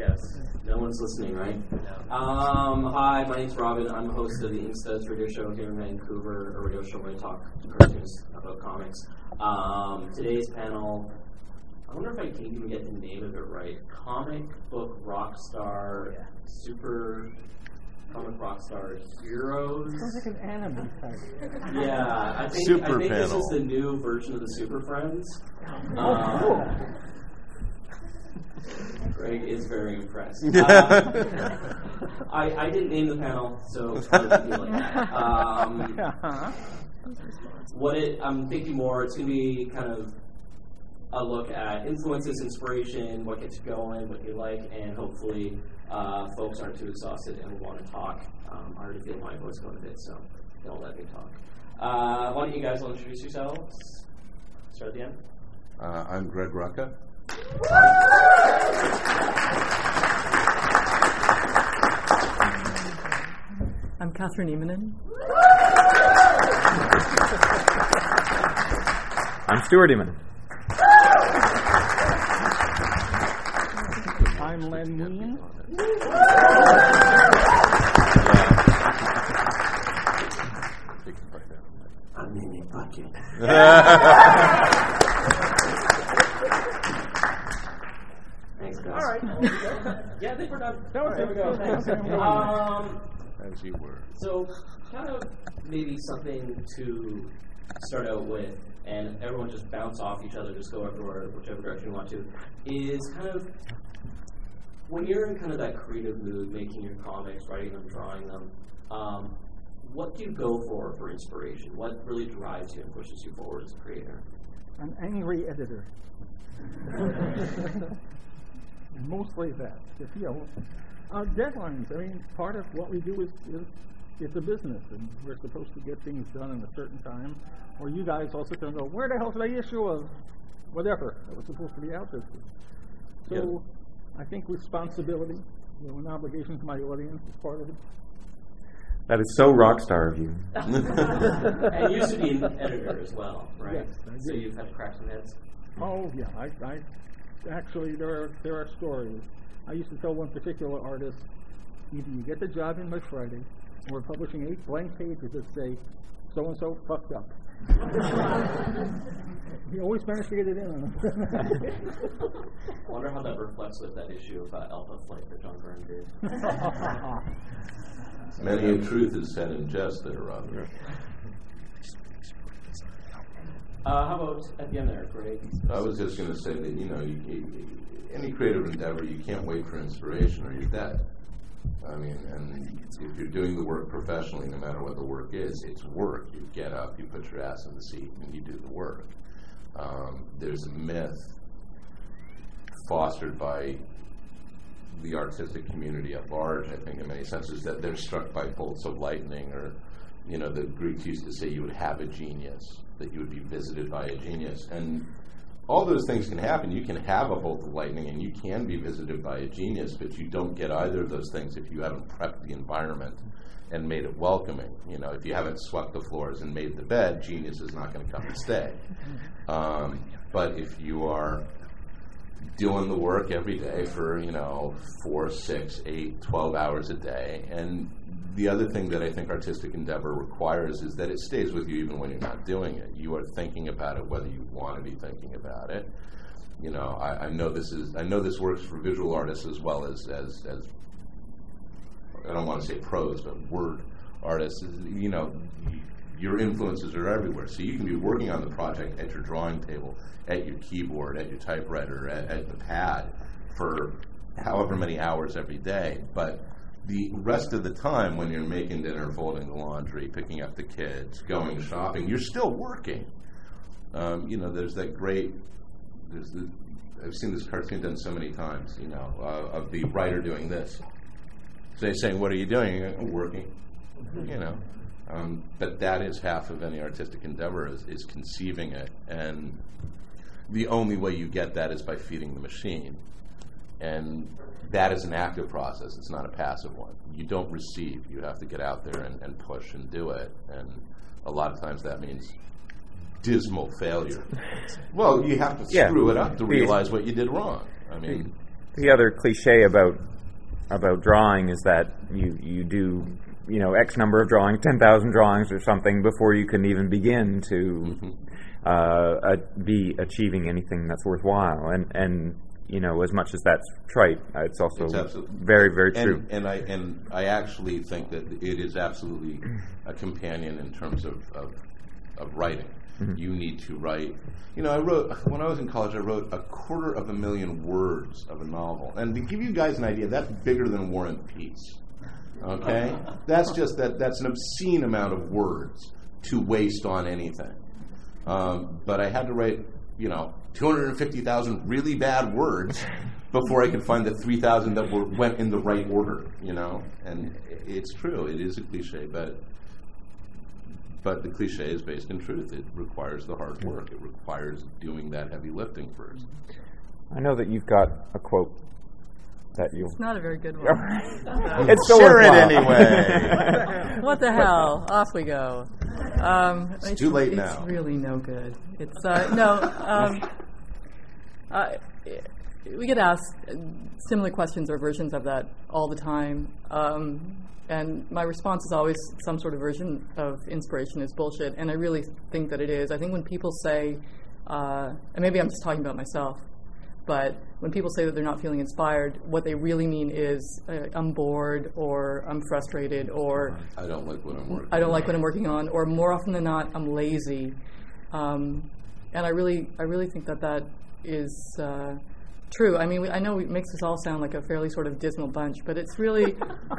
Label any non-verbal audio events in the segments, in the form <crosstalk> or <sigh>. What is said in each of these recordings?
Yes. No one's listening, right? No. Um, hi, my name's Robin. I'm the host of the Inkstuds radio show here in Vancouver, a radio show where I talk cartoons about comics. Um, today's panel, I wonder if I can even get the name of it right. Comic book rock star, yeah. super comic rock star heroes. Sounds like an anime type. Yeah, I think, super I think panel. this is the new version of the Super Friends. Oh, um, cool. Greg is very impressed. <laughs> Um, I, I didn't name the panel, so it's hard to feel like that. Um, what it, I'm thinking more, it's going to be kind of a look at influences, inspiration, what gets you going, what you like, and hopefully uh, folks aren't too exhausted and want to talk. Um, I already feel my voice going a bit, so don't let me talk. Uh, why don't you guys all introduce yourselves? Start at the end. Uh, I'm Greg Rucka. I'm Kathryn Immonen. I'm Stuart Immonen. I'm Len Wein. I'm Mimi Bucket. <laughs> Thanks, guys. All right. Yeah, I think we're done. That was there we go. Thanks. Um, As you were. so, kind of maybe something to start out with, and everyone just bounce off each other, just go everywhere, whichever direction you want to, is kind of when you're in kind of that creative mood, making your comics, writing them, drawing them. Um, what do you go for for inspiration? What really drives you and pushes you forward as a creator? An angry editor. <laughs> <laughs> Mostly that. If, you know, uh, deadlines. I mean, part of what we do is, is it's a business, and we're supposed to get things done in a certain time. Or you guys all sit there and go, "Where the hell's my issue of whatever that was supposed to be out this week?" So, Yeah. I think responsibility, you know, an obligation to my audience is part of it. That is so rock star of you. <laughs> <laughs> and you used to be an editor as well, right? Yes, so you've had to crack some heads. Oh yeah, I, I actually there are there are stories. I used to tell one particular artist, either you get the job in by Friday, or we're publishing eight blank pages that say so and so fucked up. <laughs> he always managed to get it in. I <laughs> wonder how that reflects with that issue of uh, Alpha Flight that John Byrne did. <laughs> Many a truth is said in jest there, Roger. Uh, how about at the end there, Greg? I was just going to say that, you know, you, any creative endeavor, you can't wait for inspiration or you're dead. I mean, and if you're doing the work professionally, no matter what the work is, it's work. You get up, you put your ass in the seat, and you do the work. Um, there's a myth fostered by the artistic community at large, I think, in many senses, that they're struck by bolts of lightning, or, you know, the Greeks used to say you would have a genius, that you would be visited by a genius. And all those things can happen. You can have a bolt of lightning and you can be visited by a genius, but you don't get either of those things if you haven't prepped the environment and made it welcoming. You know, if you haven't swept the floors and made the bed, genius is not going to come and stay. Um, but if you are doing the work every day for, you know, four, six, eight, twelve hours a day, and the other thing that I think artistic endeavor requires is that it stays with you even when you're not doing it. You are thinking about it whether you want to be thinking about it. You know, I, I know this is I know this works for visual artists as well as as, as I don't want to say prose, but word artists. You know, your influences are everywhere. So you can be working on the project at your drawing table, at your keyboard, at your typewriter, at, at the pad for however many hours every day. But the rest of the time, when you're making dinner, folding the laundry, picking up the kids, going shopping, you're still working. Um, you know, there's that great. There's the, I've seen this cartoon done so many times. You know, uh, of the writer doing this. So they're saying, "What are you doing?" I'm working. You know, um, but that is half of any artistic endeavor is, is conceiving it, and the only way you get that is by feeding the machine, and that is an active process. It's not a passive one. You don't receive. You have to get out there and, and push and do it, and a lot of times that means dismal failure. <laughs> Well, you have to Yeah. screw it up to realize what you did wrong. I mean, The other cliche about about drawing is that you you do you know X number of drawings, ten thousand drawings or something before you can even begin to Mm-hmm. uh, uh, be achieving anything that's worthwhile. And and you know as much as that's trite, uh, it's also It's very very true. And, and I and I actually think that it is absolutely a companion in terms of of, of writing. Mm-hmm. You need to write. You know, I wrote when I was in college. I wrote a quarter of a million words of a novel, and to give you guys an idea, that's bigger than War and Peace. Okay, that's just that. That's an obscene amount of words to waste on anything. Um, but I had to write, you know, 250,000 really bad words before I could find the 3,000 that were, went in the right order, you know? And it's true, it is a cliche, but but the cliche is based in truth. It requires the hard work. It requires doing that heavy lifting first. I know that you've got a quote that you. It's not a very good one. <laughs> It's so Share it anyway. <laughs> what the hell? Off we go. Um, it's, too late it's now. really no good. It's uh, no. Um, <laughs> uh, we get asked uh, similar questions or versions of that all the time, um, and my response is always some sort of version of inspiration is bullshit, and I really think that it is. I think when people say, uh, and maybe I'm just talking about myself, but when people say that they're not feeling inspired, what they really mean is uh, I'm bored or I'm frustrated or I don't like what I'm working I don't like on. what I'm working on, or more often than not, I'm lazy. Um, and I really, I really think that that is uh, true. I mean, we, I know it makes us all sound like a fairly sort of dismal bunch, but it's really,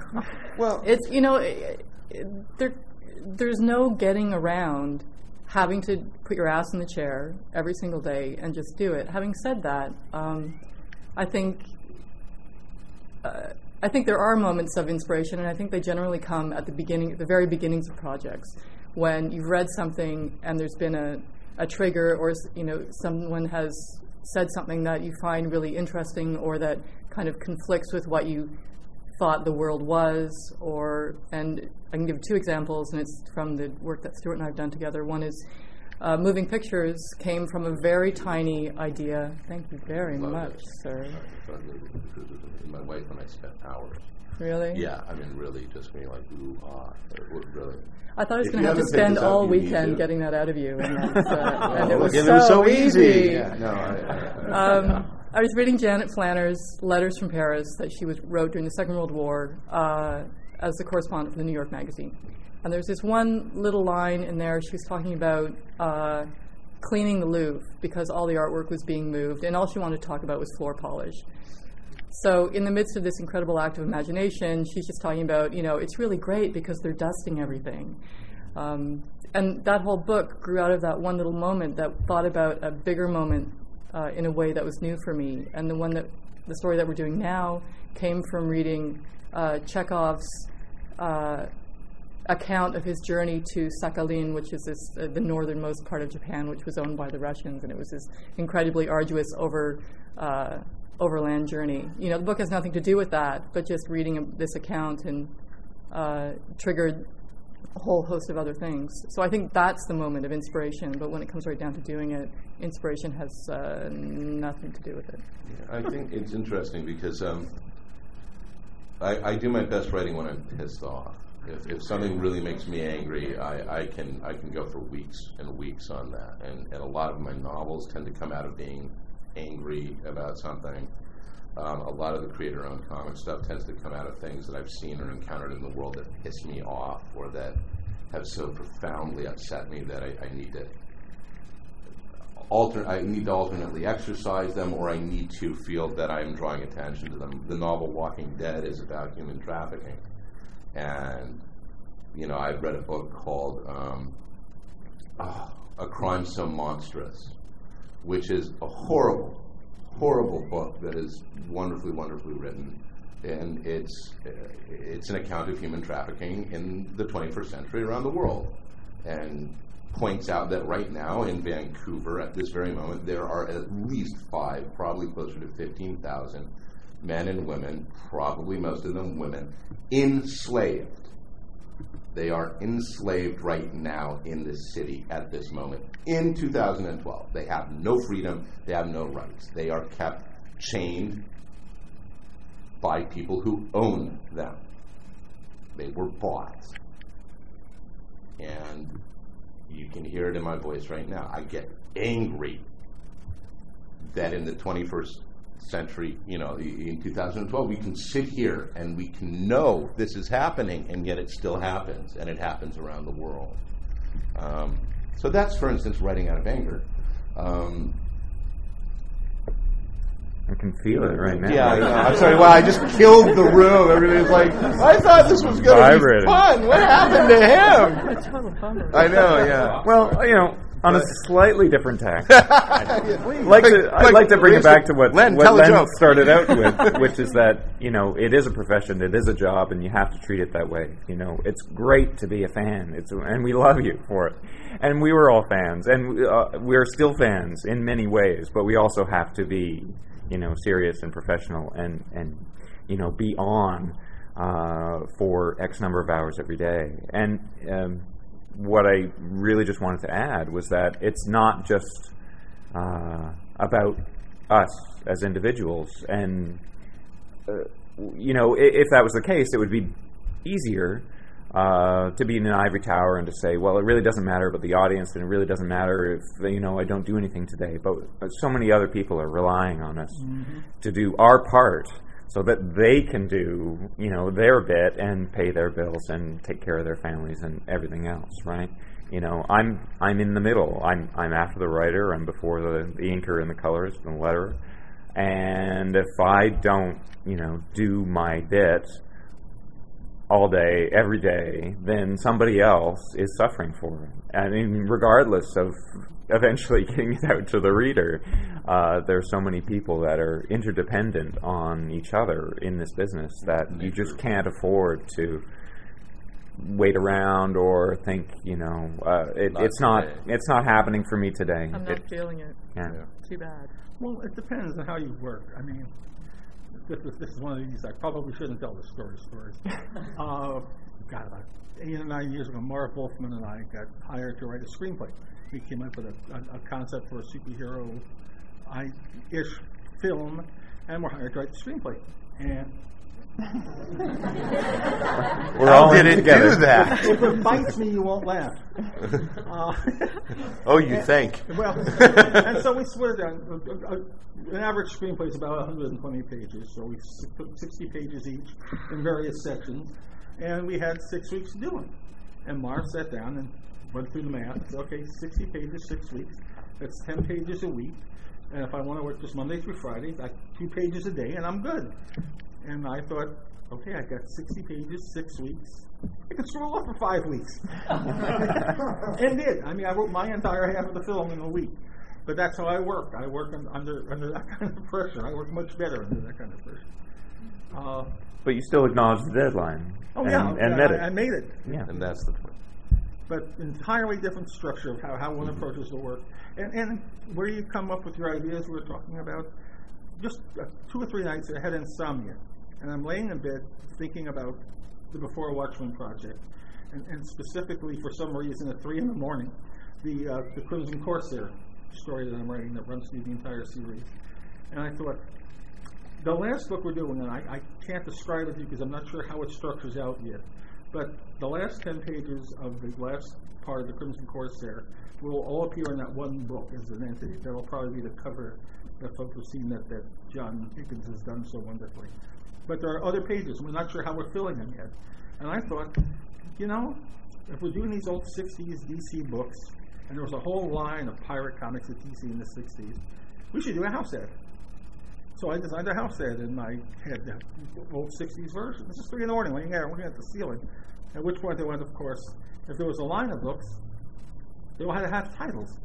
<laughs> Well, it's you know, it, it, there, there's no getting around having to put your ass in the chair every single day and just do it. Having said that, um, I think uh, I think there are moments of inspiration, and I think they generally come at the beginning, the very beginnings of projects, when you've read something and there's been a, a trigger, or you know, someone has said something that you find really interesting, or that kind of conflicts with what you thought the world was. Or and I can give two examples, and it's from the work that Stuart and I have done together. One is. Uh, moving pictures came from a very tiny idea. Thank you very Love much, it. sir. My wife and I spent hours. Really? Yeah, I mean, really, just being like, ooh, ah, really. I thought I was going to have to spend all weekend getting that out of you, and, uh, <laughs> and it was so, it was so easy. easy. Yeah, no, I, I, Um, I was reading Janet Flanner's letters from Paris that she was, wrote during the Second World War uh, as the correspondent for the New York Magazine. And there's this one little line in there. She was talking about uh, cleaning the Louvre because all the artwork was being moved, and all she wanted to talk about was floor polish. So, in the midst of this incredible act of imagination, she's just talking about, you know, it's really great because they're dusting everything. Um, and that whole book grew out of that one little moment that thought about a bigger moment uh, in a way that was new for me. And the one that, the story that we're doing now, came from reading uh, Chekhov's uh, account of his journey to Sakhalin, which is this, uh, the northernmost part of Japan, which was owned by the Russians, and it was this incredibly arduous over uh, overland journey. You know, the book has nothing to do with that, but just reading um, this account and uh, triggered a whole host of other things. So I think that's the moment of inspiration. But when it comes right down to doing it, inspiration has uh, nothing to do with it. I think it's interesting because um, I, I do my best writing when I'm pissed off. If, if something really makes me angry, I, I can I can go for weeks and weeks on that. And, and a lot of my novels tend to come out of being angry about something. Um, a lot of the creator-owned comic stuff tends to come out of things that I've seen or encountered in the world that piss me off or that have so profoundly upset me that I, I need to alter, I need to alternately exercise them, or I need to feel that I'm drawing attention to them. The novel Walking Dead is about human trafficking, and you know I've read a book called um, ah, A Crime So Monstrous, which is a horrible, horrible book that is wonderfully, wonderfully written. And it's uh, it's an account of human trafficking in the 21st century around the world, and points out that right now in Vancouver, at this very moment, there are at least five, probably closer to 15,000 men and women, probably most of them women, enslaved. They are enslaved right now in this city at this moment. In 2012, they have no freedom, they have no rights. They are kept chained by people who own them. They were bought. And you can hear it in my voice right now. I get angry that in the 21st century, you know, in 2012, we can sit here and we can know this is happening, and yet it still happens, and it happens around the world. Um, so that's, for instance, writing out of anger. Um, I can feel it right now. yeah, I know. I'm sorry. Well, I just killed the room. Everybody's like, I thought this was going to be fun. What happened to him? A total bummer. I know. Yeah. Well, you know, on a slightly different tack. <laughs> I'd like to, I'd like to bring it back to what, Len, what tell a Len joke. started out <laughs> with, which is that you know it is a profession, it is a job, and you have to treat it that way. You know, it's great to be a fan, it's and we love you for it. And we were all fans, and uh, we're still fans in many ways, but we also have to be, you know, serious and professional, and and you know, be on uh, for X number of hours every day. And um, what I really just wanted to add was that it's not just uh, about us as individuals. And, uh, you know, i- if that was the case, it would be easier uh, to be in an ivory tower and to say, well, it really doesn't matter about the audience, and it really doesn't matter if, you know, I don't do anything today. But uh, so many other people are relying on us to do our part so that they can do, you know, their bit and pay their bills and take care of their families and everything else, right? You know, I'm I'm in the middle. I'm I'm after the writer. I'm before the, the inker and the colorist and the letterer. And if I don't, you know, do my bit all day, every day, then somebody else is suffering for it. I mean, regardless of eventually <laughs> getting it out to the reader, uh, there are so many people that are interdependent on each other in this business that you just can't afford to wait around or think, you know, uh, it, Not it's not it's not happening for me today. I'm not It- feeling it. yeah. Too bad. Well, it depends on how you work. I mean, this is, this is one of these I probably shouldn't tell the story stories. <laughs> uh, God, about eight or nine years ago, Marv Wolfman and I got hired to write a screenplay. We came up with a, a, a concept for a superhero I ish film, and we're hired to write the screenplay. And We're all in did it together. do that? if it bites me, you won't laugh. <laughs> Uh, oh, you think? Well, and so we split it down. A- a- An average screenplay is about 120 pages, so we s- put 60 pages each in various sections, and we had six weeks to do it. And Marv sat down and went through the math. said, okay, 60 pages, six weeks. That's 10 pages a week. And if I want to work just Monday through Friday, like two pages a day, and I'm good. And I thought, okay, I got 60 pages, six weeks. I can scroll off for five weeks. <laughs> and did. I mean, I wrote my entire half of the film in a week. But that's how I work. I work un- under under that <laughs> kind of pressure. I work much better under that kind of pressure. Uh, But you still acknowledge the deadline. oh and, yeah, and I, met I it. made it. Yeah. And that's the point. But entirely different structure of how, how one approaches the work, and and where you come up with your ideas. We were talking about just uh, two or three nights I had insomnia, and I'm laying in bed thinking about the Before Watchmen project, and, and specifically for some reason at three in the morning, the uh, the Crimson Corsair story that I'm writing that runs through the entire series, and I thought. The last book we're doing, and I, I can't describe it to you because I'm not sure how it structures out yet, but the last 10 pages of the last part of the Crimson Corsair will all appear in that one book as an entity. That will probably be the cover that folks have seen that, that John Higgins has done so wonderfully. But there are other pages, we're not sure how we're filling them yet. And I thought, you know, if we're doing these old 60s DC books, and there was a whole line of pirate comics at DC in the 60s, we should do a house ad. So I designed a house ad in my head, the old 60s version. This is three in the morning, laying there, looking at the ceiling. At which point they went, of course, if there was a line of books, they all had to have titles.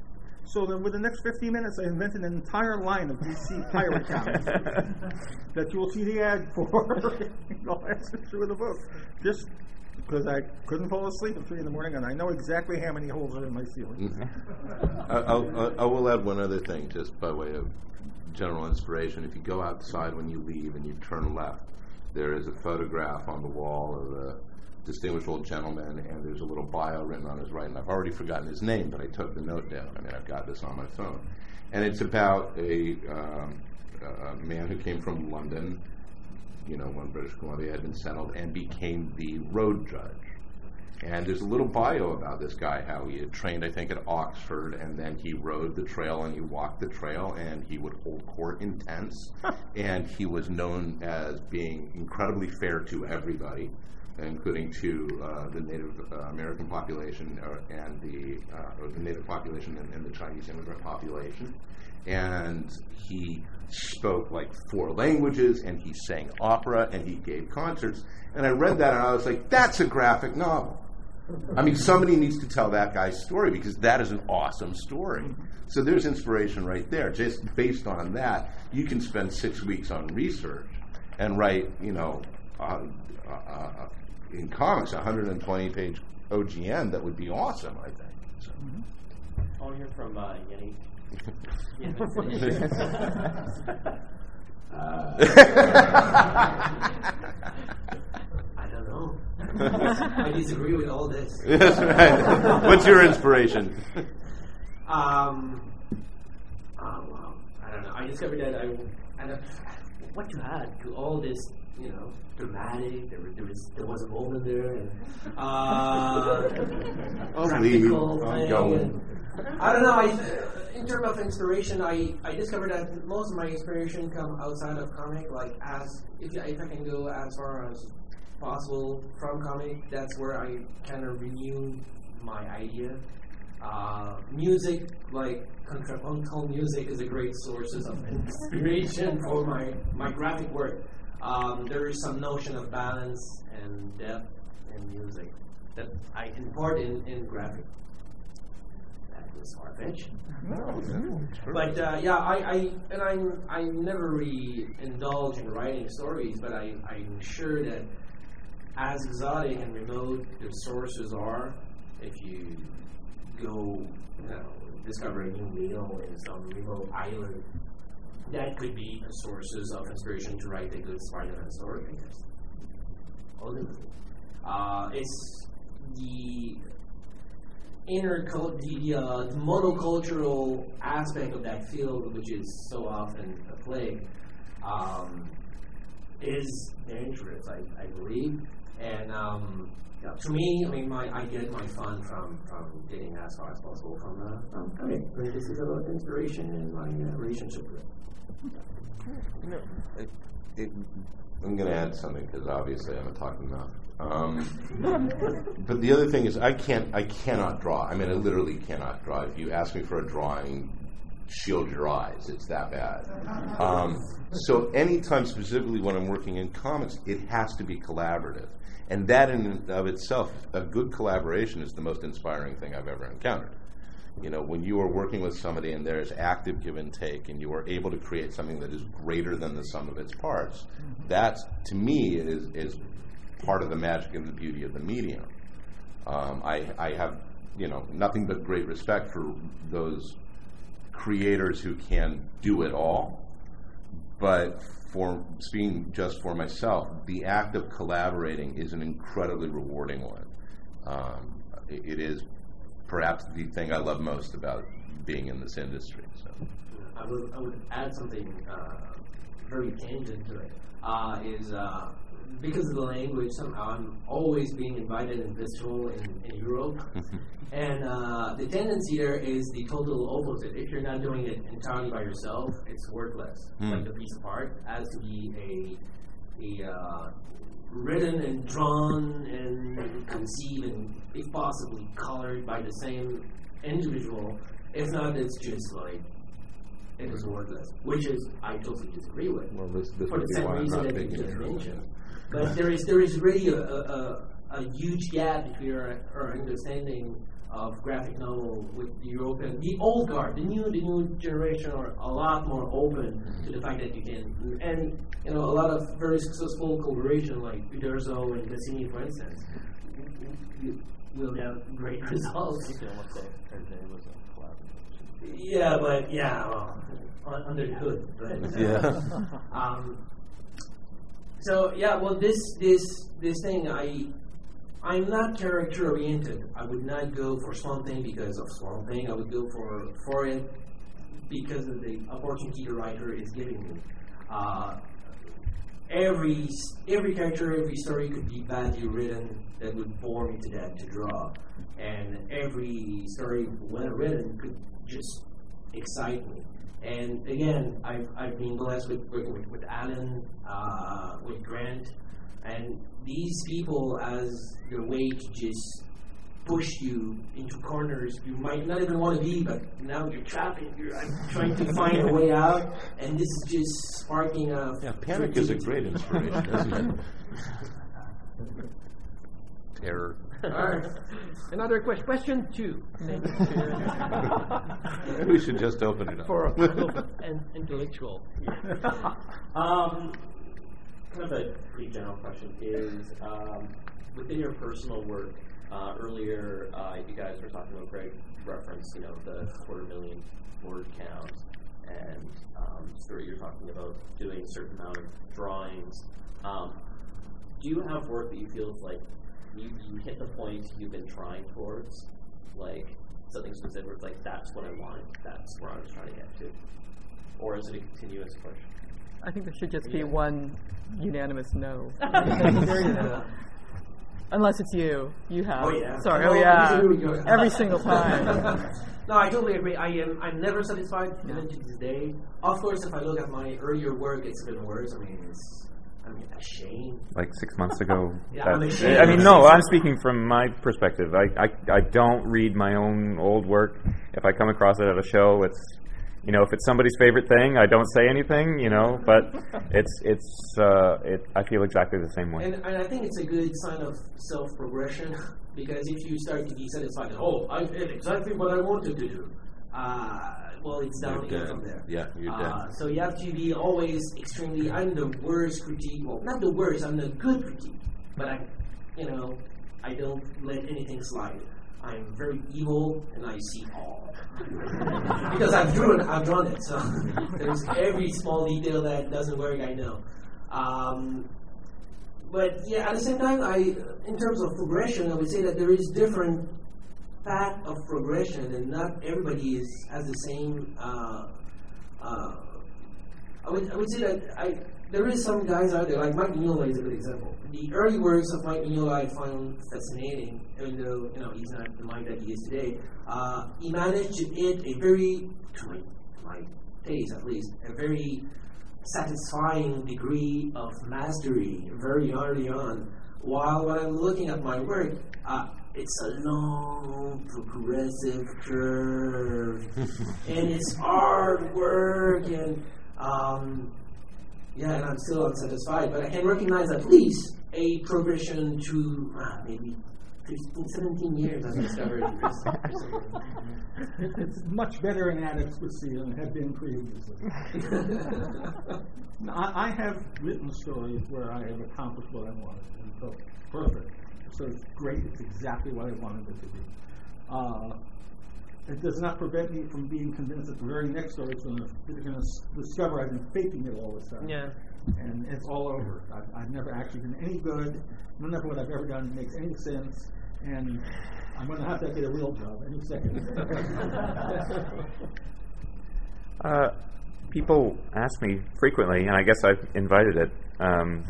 So then, with the next 15 minutes, I invented an entire line of DC pirate <laughs> comics that you will see the ad for <laughs> in the last of the book. Just because I couldn't fall asleep at 3 in the morning, and I know exactly how many holes are in my ceiling. Mm-hmm. I, I'll, I'll- I will add one other thing, just by way of general inspiration. If you go outside when you leave and you turn left, there is a photograph on the wall of a distinguished old gentleman, and there's a little bio written on his right. And I've already forgotten his name, but I took the note down. I mean, I've got this on my phone, and it's about a, um, a man who came from London you know, when British Columbia had been settled, and became the road judge. And there's a little bio about this guy, how he had trained, I think, at Oxford, and then he rode the trail and he walked the trail, and he would hold court in tents, and he was known as being incredibly fair to everybody, including to uh, the Native uh, American population uh, and the, uh, or the Native population and, and the Chinese immigrant population. And he spoke like four languages, and he sang opera, and he gave concerts. And I read that, and I was like, that's a graphic novel. I mean, somebody needs to tell that guy's story because that is an awesome story. So there's inspiration right there. Just based on that, you can spend six weeks on research and write, you know, in comics, a 120 page OGN that would be awesome, I think. So. Oh, you're from uh, Yenny. <laughs> <laughs> <laughs> I don't know. I disagree with all this. Yes, right. What's your inspiration? Um, oh, wow. I don't know. I discovered that I, I don't, what to add to all this, you know, dramatic. There, was- there was there was a moment there, and <laughs> uh, leave. practical I'm thing. going. and- I don't know. I, in terms of inspiration, I, I discovered that most of my inspiration come outside of comic. Like as if I- if I can go as far as possible from comic, that's where I kind of renew my idea. Uh, music, like contrapuntal music, is a great source of inspiration for my, my graphic work. Um, there is some notion of balance and depth in music that I impart in, in graphic. That was far fetched. But uh, yeah, I, I and I'm I never really indulge in writing stories, but I, I'm sure that as exotic and remote the sources are, if you go, you know, discover a new meal in some remote island, that could be a sources of inspiration to write a good Spider-Man story. I guess. Ultimately, uh, it's the inner cult, the, uh, the monocultural aspect of that field, which is so often a plague, um, is dangerous, I, I believe. And um, yeah, to me, I mean, my, I get my fun from, from getting as far as possible from the from. I mean, this is about inspiration and my uh, relationship with know, it, it, I'm going to add something because obviously I haven't talked enough. Um, but the other thing is, I can't, I cannot draw. I mean, I literally cannot draw. If you ask me for a drawing, shield your eyes. It's that bad. Um, so anytime, specifically when I'm working in comics, it has to be collaborative, and that in of itself, a good collaboration is the most inspiring thing I've ever encountered. You know, when you are working with somebody and there is active give and take, and you are able to create something that is greater than the sum of its parts, that to me is is part of the magic and the beauty of the medium. Um, I, I have, you know, nothing but great respect for those creators who can do it all. But for speaking just for myself, the act of collaborating is an incredibly rewarding one. Um, it, it is perhaps the thing I love most about being in this industry. So. I would, I would add something uh, very tangent to it. Uh, is uh, because of the language, somehow I'm always being invited in festival in, in Europe. and uh, the tendency there is the total opposite. If you're not doing it entirely by yourself, it's worthless. Hmm. Like the piece of art has to be a, a uh, written and drawn and conceived and, if possibly, colored by the same individual. If not, it's just like it is worthless, which is I totally disagree with Well, this, this for the same reason that you just mentioned. But there is there is really a, a, a, a huge gap between our, our understanding of graphic novel with the European, the old guard, the new the new generation are a lot more open to the fact that you can and you know a lot of very successful collaboration like Uderzo and Goscinny, for instance, will have great <laughs> results. Yeah, but yeah, well, under the hood. But, uh, Yeah. um, so yeah, well, this this this thing, I I'm not character oriented. I would not go for Swamp Thing because of Swamp Thing. I would go for for it because of the opportunity the writer is giving me. Uh, every every character, every story could be badly written that would bore me to death to draw, and every story, well written, could just excite me. And again, I've, I've been blessed with with, with Alan, uh, with Grant, and these people as the way to just push you into corners you might not even want to be, but now you're trapped and you're I'm trying to find a way out, and this is just sparking a. Yeah, panic is a great inspiration, isn't it? <laughs> Terror. All right. Another question. Question two. we should just open it up. For an <laughs> intellectual. <laughs> Um, kind of a pretty general question is um, within your personal work. Uh, earlier, uh, you guys were talking about Greg reference, you know, the quarter million word count, and um, Stuart, you're talking about doing a certain amount of drawings. Um, do you have work that you feel is like you, you hit the point you've been trying towards, like something specific where it's like that's what I want, that's where I was trying to get to, or is it a continuous push? I think there should just be one unanimous no. <laughs> <laughs> Unless it's you. You have. Oh, yeah. Sorry. Oh, Oh, yeah. here we go. Every single <laughs> time. no, I totally agree. I am. I'm never satisfied even to this day. Of course, if I look at my earlier work, it's even worse. I mean, it's. I mean, ashamed. like six months ago. Yeah, I'm ashamed. I mean, no, I'm speaking from my perspective. I, I, I don't read my own old work. If I come across it at a show, it's, you know, if it's somebody's favorite thing, I don't say anything, you know, but <laughs> it's, it's, uh, it, I feel exactly the same way. And, and I think it's a good sign of self progression because if you start to be satisfied, oh, I did exactly what I wanted to do. Uh, well, it's You're downhill dead. from there. Yeah, you're Uh, dead. so you have to be always extremely. I'm the worst critique. Well, not the worst. I'm the good critique. But I, you know, I don't let anything slide. I'm very evil, and I see all because I've drawn. I've drawn it. So <laughs> there's every small detail that doesn't work. I know. Um, but yeah, at the same time, I, in terms of progression, I would say that there is different path of progression, and not everybody is has the same. Uh, uh, I would I would say that I there is some guys out there like Mike Mignola is a good example. The early works of Mike Mignola I found fascinating, even though you know he's not the Mike that he is today. Uh, he managed to hit a very, to my, my taste at least, a very satisfying degree of mastery very early on. While when I'm looking at my work, uh, it's a long, progressive curve, <laughs> and it's hard work, and um, yeah, and I'm still unsatisfied. But I can recognize at least a progression to uh, maybe 15, 17 years. I've discovered. Chris- Christopher. It, <laughs> it's much better in adequacy than it had been previously. <laughs> I, I have written stories where I have accomplished what I wanted, and so perfect. So it's great. It's exactly what I wanted it to be. Uh, it does not prevent me from being convinced that the very next story is going to they're going to discover I've been faking it all this time. Yeah. And it's all over. I've, I've never actually been any good. None of what I've ever done makes any sense. And I'm going to have to get a real job any second. <laughs> Uh, people ask me frequently, and I guess I've invited it, um,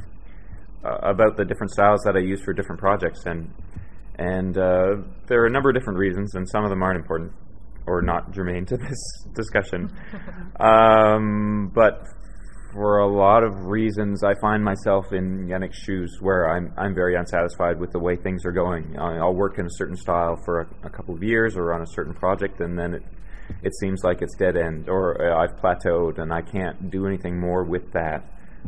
uh, about the different styles that I use for different projects, and and uh, there are a number of different reasons, and some of them aren't important or not germane to this <laughs> discussion. um, but for a lot of reasons, I find myself in Yannick's shoes, where I'm I'm very unsatisfied with the way things are going. I'll work in a certain style for a, a couple of years or on a certain project, and then it it seems like it's dead end, or uh, I've plateaued and I can't do anything more with that.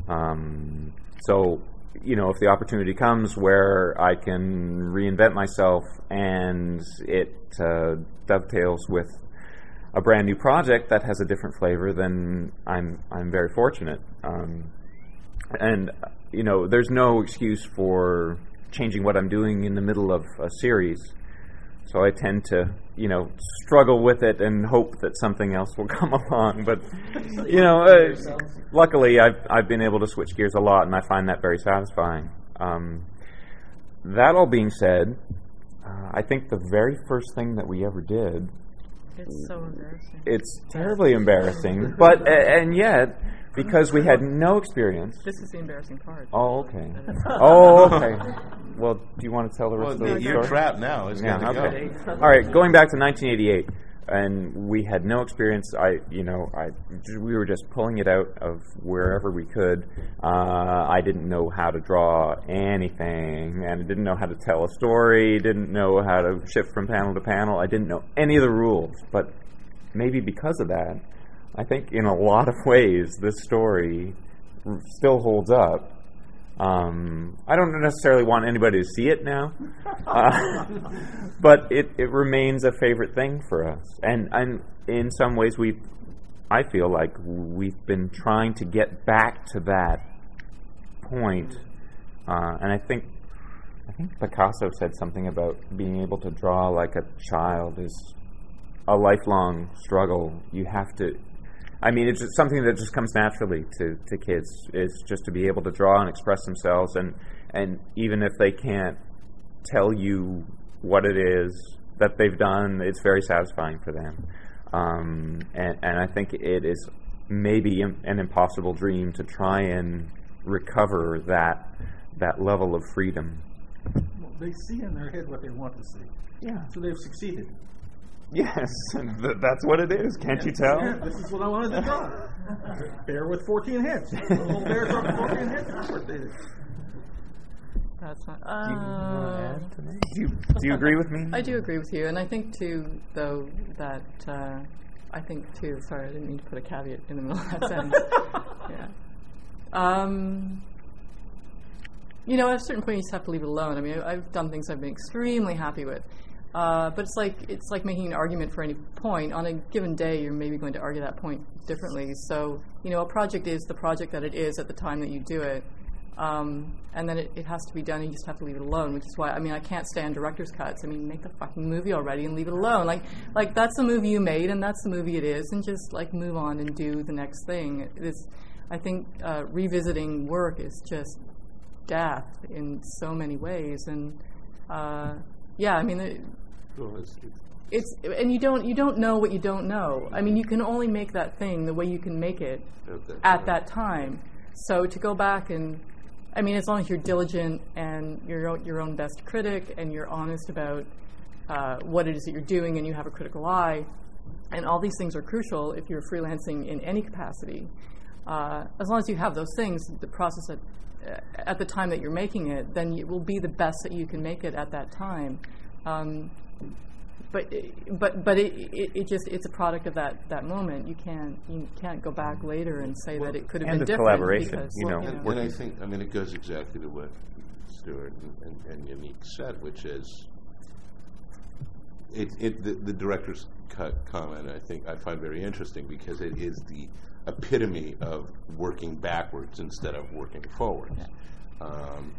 Um, so, you know, if the opportunity comes where I can reinvent myself and it uh, dovetails with a brand new project that has a different flavor, then I'm I'm very fortunate. Um, and you know, there's no excuse for changing what I'm doing in the middle of a series. So I tend to, you know, struggle with it and hope that something else will <laughs> come along. But you know, uh, luckily I've I've been able to switch gears a lot, and I find that very satisfying. Um, that all being said, uh, I think the very first thing that we ever did It's so embarrassing. It's terribly embarrassing, but and yet because we had no experience. This is the embarrassing part. Oh, okay. <laughs> Oh, okay. Well, do you want to tell the rest Well, of the you're story? trapped now. It's Yeah, gotta okay. go. All right, going back to 1988, and we had no experience. I, you know, I, we were just pulling it out of wherever we could. Uh, I didn't know how to draw anything, and didn't know how to tell a story. Didn't know how to shift from panel to panel. I didn't know any of the rules. But maybe because of that, I think in a lot of ways this story still holds up. Um, I don't necessarily want anybody to see it now, <laughs> uh, but it, it remains a favorite thing for us. And, and in some ways, we, I feel like we've been trying to get back to that point. Uh, and I think, I think Picasso said something about being able to draw like a child is a lifelong struggle. You have to. I mean, it's something that just comes naturally to, to kids is just to be able to draw and express themselves, and and even if they can't tell you what it is that they've done, it's very satisfying for them. Um, and and I think it is maybe an impossible dream to try and recover that that level of freedom. Well, they see in their head what they want to see. Yeah. So they've succeeded. Yes, <laughs> th- that's what it is. Can't you tell? Yeah, this is what I wanted to draw. bear with 14 heads. A little bear from 14 heads. That's what they. That's not. Do you, Uh, do you, do you agree with me? <laughs> I do agree with you, and I think too, though, that uh, I think too. Sorry, I didn't mean to put a caveat in the middle of that sentence. <laughs> Yeah. Um, you know, at a certain point, you just have to leave it alone. I mean, I've done things I've been extremely happy with, uh, but it's like it's like making an argument for any point. On a given day, you're maybe going to argue that point differently. So, you know, a project is the project that it is at the time that you do it. Um, and then it, it has to be done, and you just have to leave it alone. Which is why I mean I can't stand director's cuts. I mean, make the fucking movie already and leave it alone. Like like that's the movie you made, and that's the movie it is, and just like move on and do the next thing. I think uh, revisiting work is just death in so many ways, and uh, yeah, I mean. It, it's- it's- it's and you don't you don't know what you don't know. I mean, you can only make that thing the way you can make it At that at time. that time. So to go back and, I mean, as long as you're diligent and you're your own, your own best critic and you're honest about uh, what it is that you're doing and you have a critical eye, and all these things are crucial if you're freelancing in any capacity. Uh, as long as you have those things, the process at, at the time that you're making it, then it will be the best that you can make it at that time. Um, but but but it, it, it just it's a product of that, that moment. You can't you can't go back later and say that it could have and been the different. collaboration, because, you know. And, and I think, I mean, it goes exactly to what Stuart and, and, and Yannick said, which is it, it the, the director's cut comment. I think I find very interesting because it is the epitome of working backwards instead of working forwards. Um,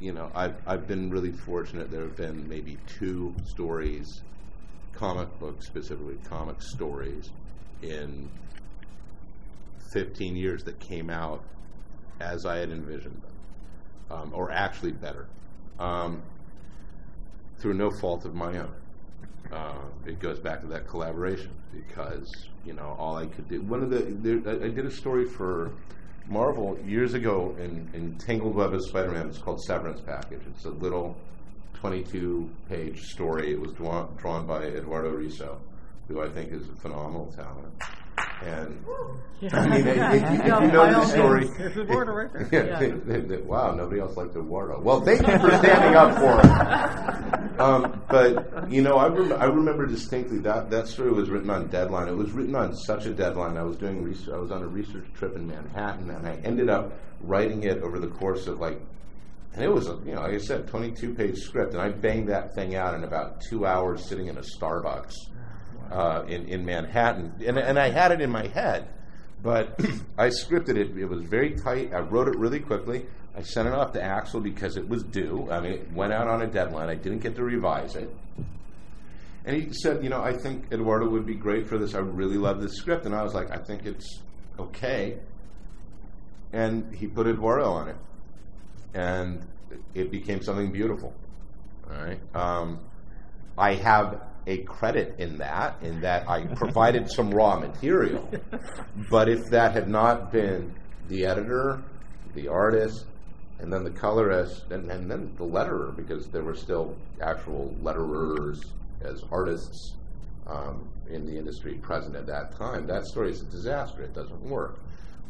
you know, I've I've been really fortunate. There have been maybe two stories, comic books specifically, comic stories, in 15 years that came out as I had envisioned them, um, or actually better, um, through no fault of my own. Uh, it goes back to that collaboration because you know all I could do. One of the there, I I did a story for Marvel years ago in, in Tangled Web of Spider-Man. It's called Severance Package. It's a little 22-page story. It was drawn, drawn by Eduardo Risso, who I think is a phenomenal talent. And I mean, if, if you, <laughs> if you know the story, There's Eduardo right there. yeah, Yeah. they- they- wow, nobody else liked Eduardo. Well, thank you for standing up for him. <laughs> Um, but you know, I, rem- I remember distinctly that that story was written on deadline. It was written on such a deadline. I was doing research. I was on a research trip in Manhattan, and I ended up writing it over the course of like, and it was a you know, like I said, twenty-two page script, and I banged that thing out in about two hours, sitting in a Starbucks uh, in in Manhattan, and and I had it in my head. But <clears throat> I scripted it. It was very tight. I wrote it really quickly. I sent it off to Axel because it was due. I mean, it went out on a deadline. I didn't get to revise it. And he said, you know, I think Eduardo would be great for this. I really love this script. And I was like, I think it's okay. And he put Eduardo on it. And it became something beautiful. All right. Um, I have a credit in that, in that I provided some raw material. But if that had not been the editor, the artist, and then the colorist, and, and then the letterer, because there were still actual letterers as artists um, in the industry present at that time, that story is a disaster. It doesn't work.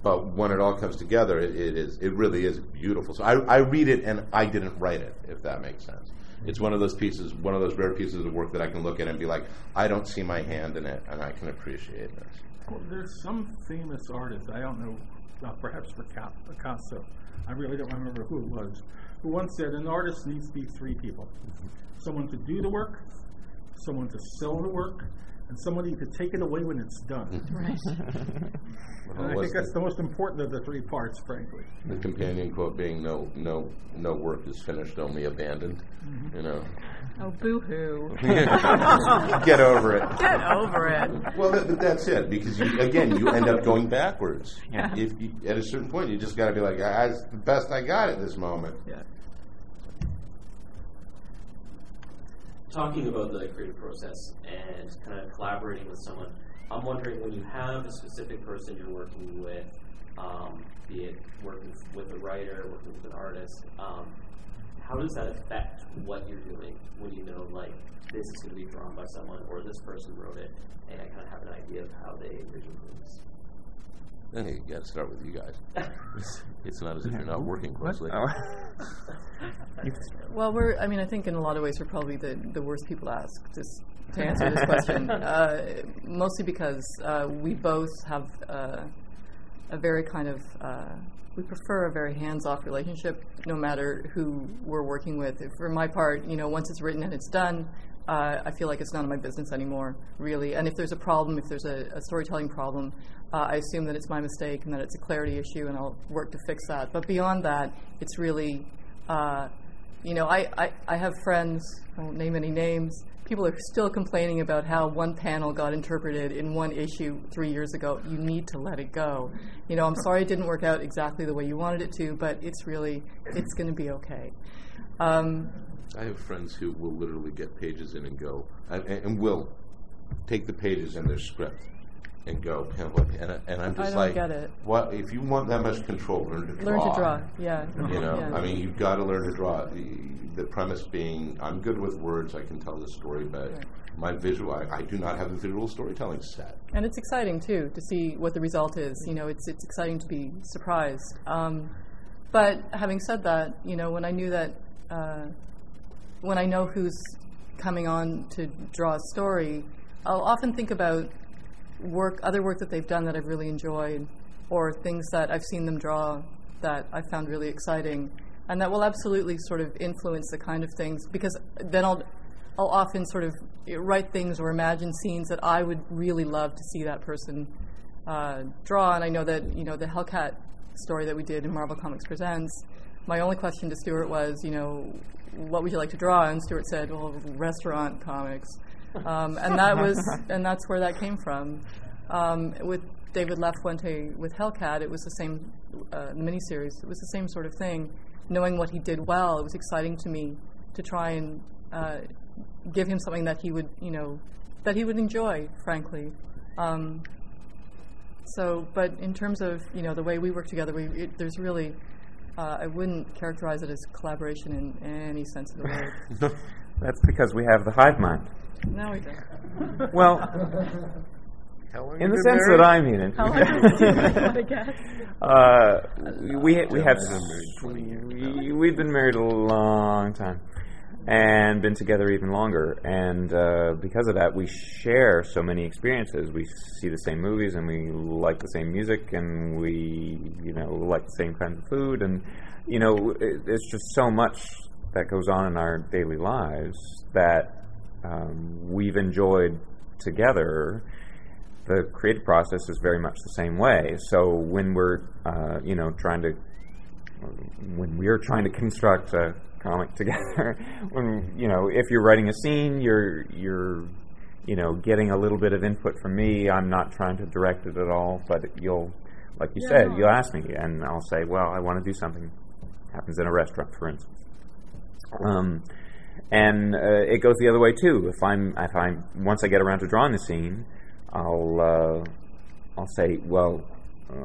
But when it all comes together, it, it is it really is beautiful. So I, I read it and I didn't write it, if that makes sense. It's one of those pieces, one of those rare pieces of work that I can look at and be like, I don't see my hand in it, and I can appreciate it. Well, there's some famous artist, I don't know, uh, perhaps Picasso, I really don't remember who it was, who once said an artist needs to be three people someone to do the work, someone to sell the work, and somebody could take it away when it's done. <laughs> Right. <laughs> and I think that's the most important of the three parts, frankly. The companion quote being "No, no, no work is finished, only abandoned." Mm-hmm. You know, Oh, boo hoo. <laughs> get over it. Get over it. Well, that, that's it. Because you, again, you end up going backwards. Yeah. If you, at a certain point, you just got to be like, "I- "That's the best I got at this moment." Yeah. Talking about the creative process and kind of collaborating with someone, I'm wondering when you have a specific person you're working with, um, be it working with a writer, working with an artist, um, how does that affect what you're doing when you know, like, this is going to be drawn by someone or this person wrote it, and I kind of have an idea of how they envision things? Then you got to start with you guys. <laughs> it's not as if you're not working closely. Oh. Well, we're, I mean, I think in a lot of ways we're probably the, the worst people to ask this, to answer this question. <laughs> Uh, mostly because uh, we both have uh, a very kind of, uh, we prefer a very hands off relationship no matter who we're working with. For my part, you know, once it's written and it's done, uh, I feel like it's none of my business anymore, really. And if there's a problem, if there's a, a storytelling problem, uh, I assume that it's my mistake and that it's a clarity issue, and I'll work to fix that. But beyond that, it's really, uh, you know, I, I, I have friends, I won't name any names, people are still complaining about how one panel got interpreted in one issue three years ago. You need to let it go. You know, I'm sorry it didn't work out exactly the way you wanted it to, but it's really, it's going to be okay. Um, I have friends who will literally get pages in and go, and, and will take the pages in their script and go, and, and, and I'm just like, what? If you want that much control, learn to draw. learn to draw, yeah. You know, yeah. I mean, you've got to learn to draw. The, the premise being, I'm good with words, I can tell the story, but Right. my visual, I, I do not have the visual storytelling set. and it's exciting too to see what the result is. You know, it's it's exciting to be surprised. Um, but having said that, you know, when I knew that, uh, when I know who's coming on to draw a story, I'll often think about work, other work that they've done that I've really enjoyed, or things that I've seen them draw that I found really exciting, and that will absolutely sort of influence the kind of things because then I'll I'll often sort of write things or imagine scenes that I would really love to see that person uh, draw. And I know that you know the Hellcat story that we did in Marvel Comics Presents. My only question to Stuart was, you know, what would you like to draw? And Stuart said, well, restaurant comics, um, and that was <laughs> and that's where that came from. Um, with David Lafuente with Hellcat, it was the same uh, the miniseries. It was the same sort of thing. Knowing what he did well, it was exciting to me to try and uh, give him something that he would, you know, that he would enjoy, frankly. Um, so, but in terms of you know the way we work together, we it, there's really uh, I wouldn't characterize it as collaboration in any sense of the word. <laughs> That's because we have the hive mind. no, we don't. Well, in the sense that I mean it. How long do you want to <laughs> guess? Uh, we we have I've been married 20 years we, we've been married a long time and been together even longer. And uh, because of that we share so many experiences. We see the same movies and we like the same music and we you know like the same kinds of food. And you know it, it's just so much that goes on in our daily lives that um, we've enjoyed together. The creative process is very much the same way. So when we're, uh, you know, trying to, when we're trying to construct a comic <laughs> together, when you know, if you're writing a scene, you're you're, you know, getting a little bit of input from me. I'm not trying to direct it at all, but you'll, like you Yeah, said, no. you'll ask me, and I'll say, well, I want to do something. Happens in a restaurant, for instance. Um, and uh, it goes the other way too. If I'm if I'm once I get around to drawing the scene, I'll uh, I'll say, well,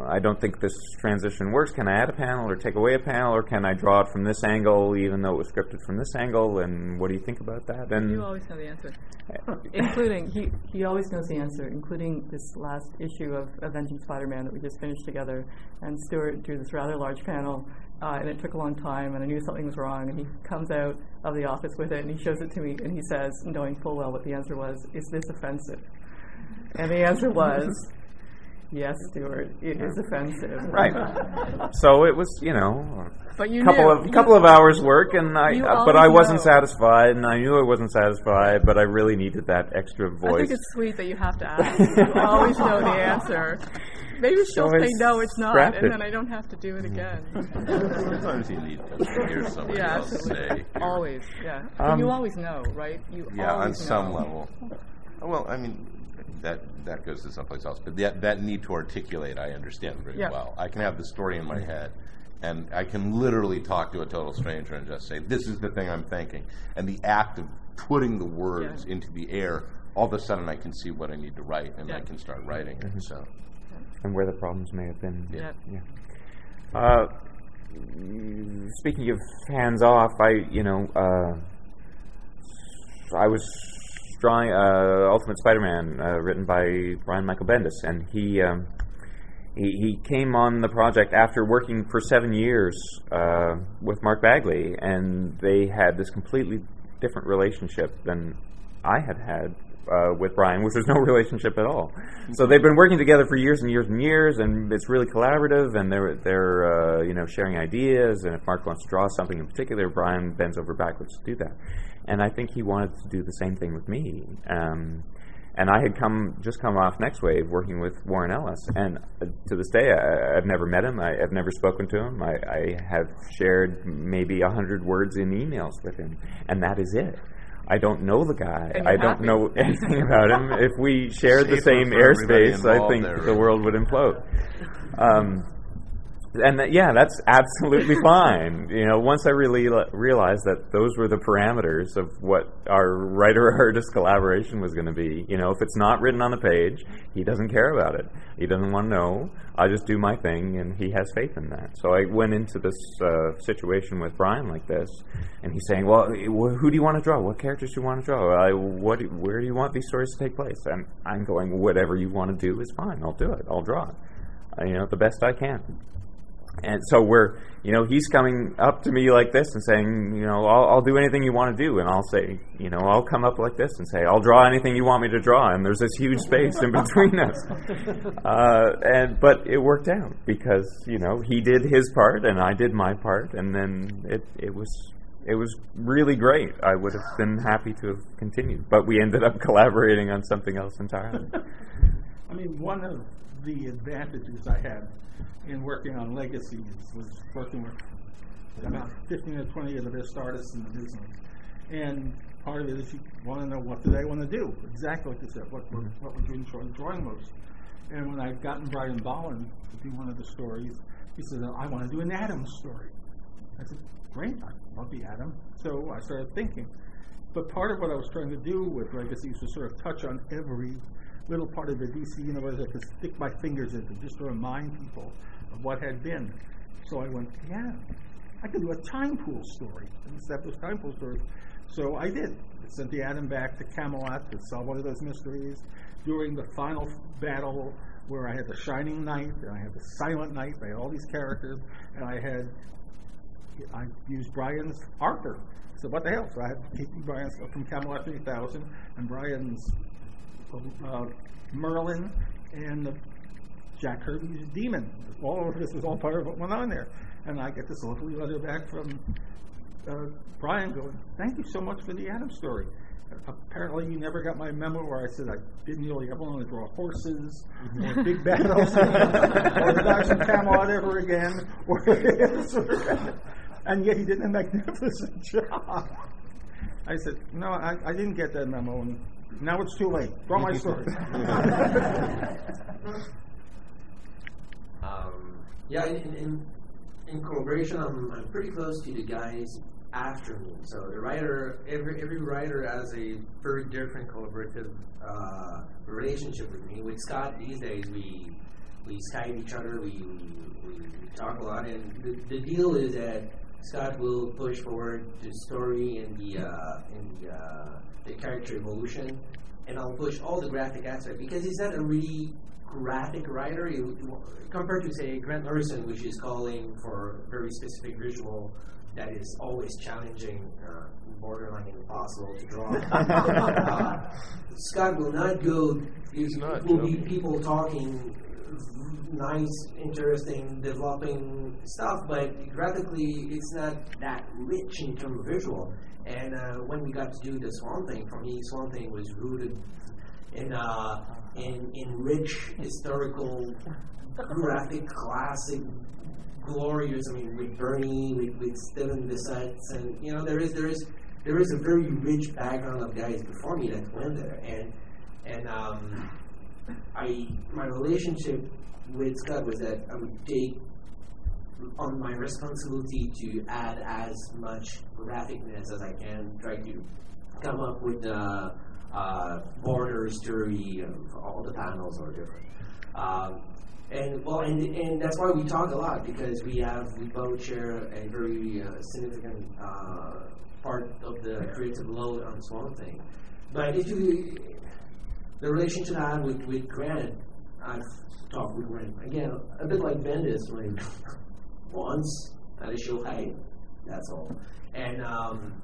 I don't think this transition works. Can I add a panel or take away a panel, or can I draw it from this angle, even though it was scripted from this angle? And what do you think about that? And You always know the answer. including, <laughs> he, he always knows the answer, including this last issue of Avenging Spider Man that we just finished together. And Stuart drew this rather large panel, uh, and it took a long time, and I knew something was wrong. And he comes out of the office with it, and he shows it to me, and he says, knowing full well what the answer was, Is this offensive? And the answer was, Yes, Stuart, it it is offensive. right. so it was, you know, But you a couple knew. of You- couple of hours work, and I, uh, but I wasn't know. satisfied, and I knew I wasn't satisfied, but I really needed that extra I voice. think it's sweet that you have to ask. you always know the answer. Maybe she'll So say no, it's not, and it. then I don't have to do it again. Sometimes you need to hear somebody yeah, else absolutely. say. Always, yeah. Um, and you always know, right? You Yeah, on always some know. level. Well, I mean, that that goes to someplace else. But that that need to articulate, I understand very Yeah. well. I can have the story in my head, and I can literally talk to a total stranger and just say, "This is the thing I'm thinking," and the act of putting the words Yeah. into the air. All of a sudden, I can see what I need to write, and I can start writing it. So, and where the problems may have been. Yeah. Yeah. Uh, speaking of hands off, I you know uh, I was drawing uh, Ultimate Spider-Man, uh, written by Brian Michael Bendis, and he. Um, he, he came on the project after working for seven years uh, with Mark Bagley, and they had this completely different relationship than I had had uh, with Brian, which was no <laughs> relationship at all. So they've been working together for years and years and years, and it's really collaborative, and they're they're uh, you know sharing ideas. And if Mark wants to draw something in particular, Brian bends over backwards to do that. And I think he wanted to do the same thing with me. Um, and I had come just come off Next Wave working with Warren Ellis, and uh, to this day I, I've never met him. I, I've never spoken to him. I, I have shared maybe a hundred words in emails with him, and that is it. I don't know the guy. I you're don't happy. know <laughs> anything about him. If we shared the same airspace, I think there, the world would implode. Um, and yeah, that's absolutely <laughs> fine. You know, once I really realized that those were the parameters of what our writer artist collaboration was going to be. You know, if it's not written on the page, he doesn't care about it. He doesn't want to know. I just do my thing, and he has faith in that. So I went into this uh, situation with Brian like this, and he's saying, "Well, who do you want to draw? What characters do you want to draw? What, where do you want these stories to take place?" And I'm going, "Whatever you want to do is fine. I'll do it. I'll draw it. You know, the best I can." And so we're, you know, he's coming up to me like this and saying, you know, I'll, I'll do anything you want to do. And I'll say, you know, I'll come up like this and say, I'll draw anything you want me to draw. And there's this huge space in between us. <laughs> Uh, and, but it worked out because, you know, he did his part and I did my part. And then it, it was, it was really great. I would have been happy to have continued, but we ended up <laughs> collaborating on something else entirely. <laughs> I mean, one of the advantages I had in working on legacies was working with about 15 or 20 of the best artists in the business. And part of it is you want to know what do they want to do, exactly like you said, what, what, mm-hmm. what would you enjoy drawing most? And when I'd gotten Brian Bolland to do one of the stories, he said, I want to do an Atom story. I said, great, I love the Atom. So I started thinking. But part of what I was trying to do with Legacies was sort of touch on every little part of the DC universe I could stick my fingers into, just to remind people of what had been. So I went, yeah, I could do a time pool story. And set those time pool stories. So I did. I sent the Atom back to Camelot to solve one of those mysteries. During the final battle, where I had the Shining Knight and I had the Silent Knight, I had all these characters, and I had I used Brian's Arthur. So what the hell? So I had taken Brian's from Camelot 3000 and Brian's uh, Merlin and the Jack Kirby's Demon. All of this was all part of what went on there. And I get this lovely letter back from uh, Brian going, "Thank you so much for the Atom story." Apparently, you never got my memo where I said I didn't really ever want to draw horses or big <laughs> battles <laughs> or the guys from Camelot ever again. Or <laughs> and yet he did a magnificent job. I said, "No, I, I didn't get that memo, and now it's too late. Draw my story." <laughs> Um, yeah, in, in, in collaboration, I'm, I'm pretty close to the guys after me. So the writer, every every writer has a very different collaborative uh, relationship with me. With Scott, these days we we Skype each other, we, we, we talk a lot, and the, the deal is that Scott will push forward the story and the uh, and the, uh, the character evolution, and I'll push all the graphic aspect because he's not a really graphic writer he, compared to say Grant Morrison, which is calling for very specific visual that is always challenging, uh, borderline impossible to draw. <laughs> uh, Scott will not go. He's not will be people talking nice, interesting, developing stuff, but graphically it's not that rich in terms of visual. And uh, when we got to do the Swamp Thing, for me, Swamp Thing was rooted in uh, in, in rich historical, graphic, classic, glorious. I mean, with Bernie, with, with Stephen Bissette, and you know there is there is there is a very rich background of guys before me that went there, and and um, I my relationship with Scott was that I would take on my responsibility to add as much graphicness as I can, try to come up with the uh, border story of all the panels are different. Um, and well, and, and that's why we talk a lot because we have we both share a very uh, significant uh, part of the creative load on Swamp Thing. But if you the relationship I have with, with Grant, I've talked with Grant again, a bit like Bendis, like <laughs> once at a show height, that's all. And um,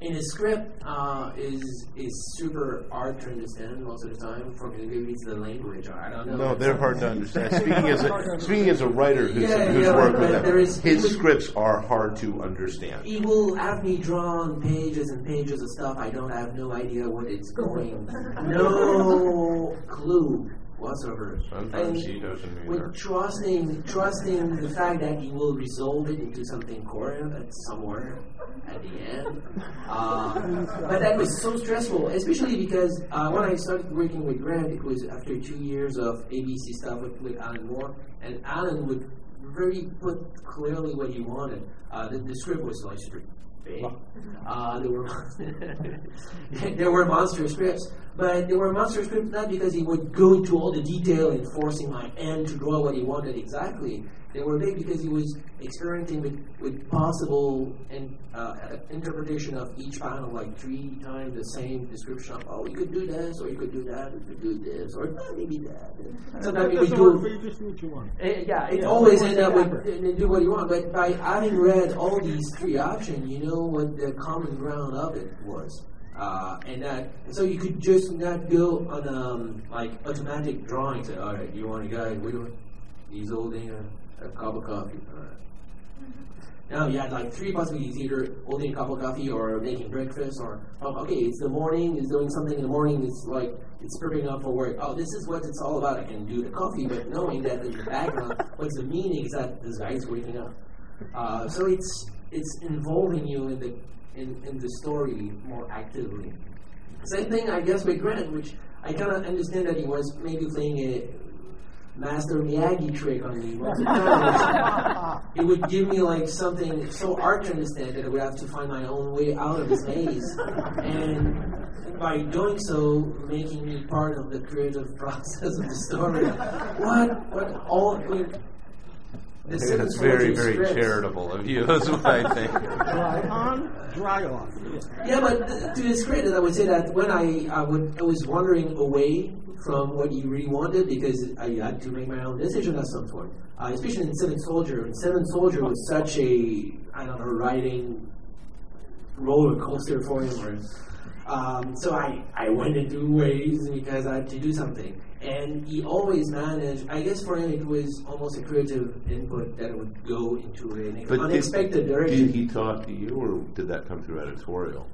in a script uh, is is super hard to understand most of the time. For me, maybe it's the language. Or I don't know. No, they're hard to understand. Speaking as a <laughs> speaking as a writer who's, Yeah, who's yeah, worked with them, there is- his scripts are hard to understand. He will have me draw on pages and pages of stuff. I don't have no idea what it's going. <laughs> No clue whatsoever. Sometimes And he doesn't either. with trusting, trusting the fact that he will resolve it into something coherent at somewhere at the end. Uh, but that was so stressful, especially because uh, when I started working with Grant, it was after two years of ABC stuff with, with Alan Moore, and Alan would very put clearly what he wanted. Uh, the, the script was like super big. <laughs> Uh, <laughs> there were there were monster scripts, but there were monster scripts not because he would go into all the detail and forcing my hand to draw what he wanted exactly. They were big because he was experimenting with, with possible and uh, interpretation of each panel, like three times the same description of, oh, you could do this, or you could do that, or you could do this, or "Oh, maybe that. That Sometimes we doesn't do you, just do what you want. uh, yeah, it Yeah. always end up with uh, do what you want. But by having read all these three options, you know what the common ground of it was, uh, and that so you could just not go on um, like automatic drawing. Say, all right, you want a guy with he's holding a, a cup of coffee. Now you had like three possibilities: either holding a cup of coffee, or making breakfast, or oh, okay, it's the morning. He's doing something in the morning. It's like it's prepping up for work. Oh, this is what it's all about. I can do the coffee, but knowing that in the background, what's the meaning is that this guy is waking up. Uh, so it's it's involving you in the in, in the story more actively. Same thing, I guess, with Grant, which I kind of understand that he was maybe playing a Master Miyagi trick on me. Most of the time, it would give me like something so hard to understand that I would have to find my own way out of this maze. And by doing so, making me part of the creative <laughs> process of the story. What? What? All. I mean, the That's very, very scripts. charitable of you, <laughs> is what I think. Dry on, dry off. Yeah, but th- to his credit, I would say that when I, I would I was wandering away from what you really wanted because I had to make my own decision at some point. Uh, especially in Seven Soldier. And Seven Soldier was such a I don't know writing roller coaster for him. Um, so I, I went into ways because I had to do something. And he always managed, I guess for him it was almost a creative input that would go into an But unexpected did, direction. Did he talk to you, or did that come through editorial?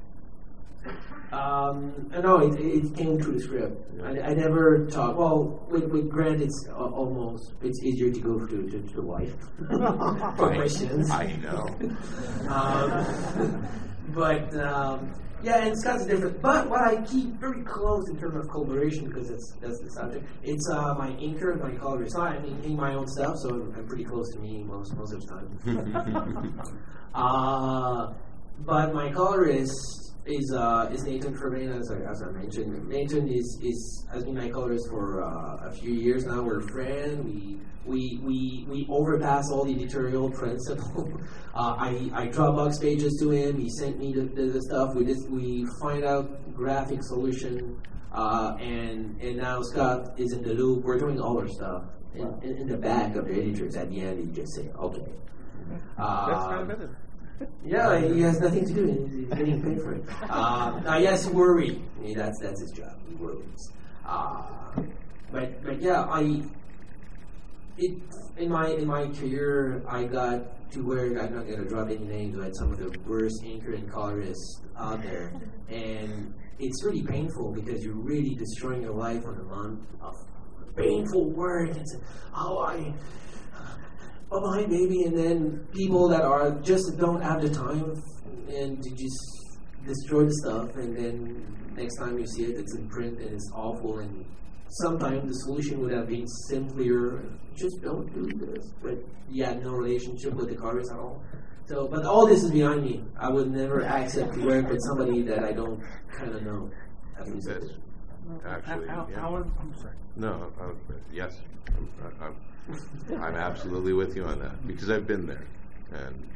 Um, no, it, it came through the script. I, I never talked. Well, with, with Grant, it's uh, almost it's easier to go to to, to the wife <laughs> for questions. I know. Um, but um, yeah, and Scott's different. But what I keep very close in terms of collaboration, because that's that's the subject. It's uh, my inker, my colorist. So I'm inking my own stuff, so I'm, I'm pretty close to me most most of the time. <laughs> uh, but my colorist is uh, is Nathan Trevena, as I, as I mentioned. Nathan is, is has been my colorist for uh, a few years now. We're friends. We we we we overpass all the editorial principle. <laughs> uh, I I draw box pages to him. He sent me the, the, the stuff. We just we find out graphic solution. Uh, and and now Scott is in the loop. We're doing all our stuff. In, in, in the back of the editors, at the end, you just say, okay. Uh, That's kind of it. <laughs> yeah, he has nothing to do. He's getting paid for it. <laughs> Uh, now, yes, worry. Mean, that's that's his job. He worries. Uh, but but yeah, I it in my in my career, I got to where I'm not gonna drop any names, but some of the worst anchor and colorists out there, and it's really painful because you're really destroying your life on a month of painful work. It's how I bye bye baby and then people that are just don't have the time and to just destroy the stuff and then next time you see it it's in print and it's awful and sometimes the solution would have been simpler just don't do this. But you had no relationship with the cars at all. So but all this is behind me. I would never accept to work with somebody that i don't kind of know. At least. That's actually, Al- yeah. Alan, I'm sorry. No, uh, yes, I'm, I'm, I'm absolutely with you on that because I've been there, and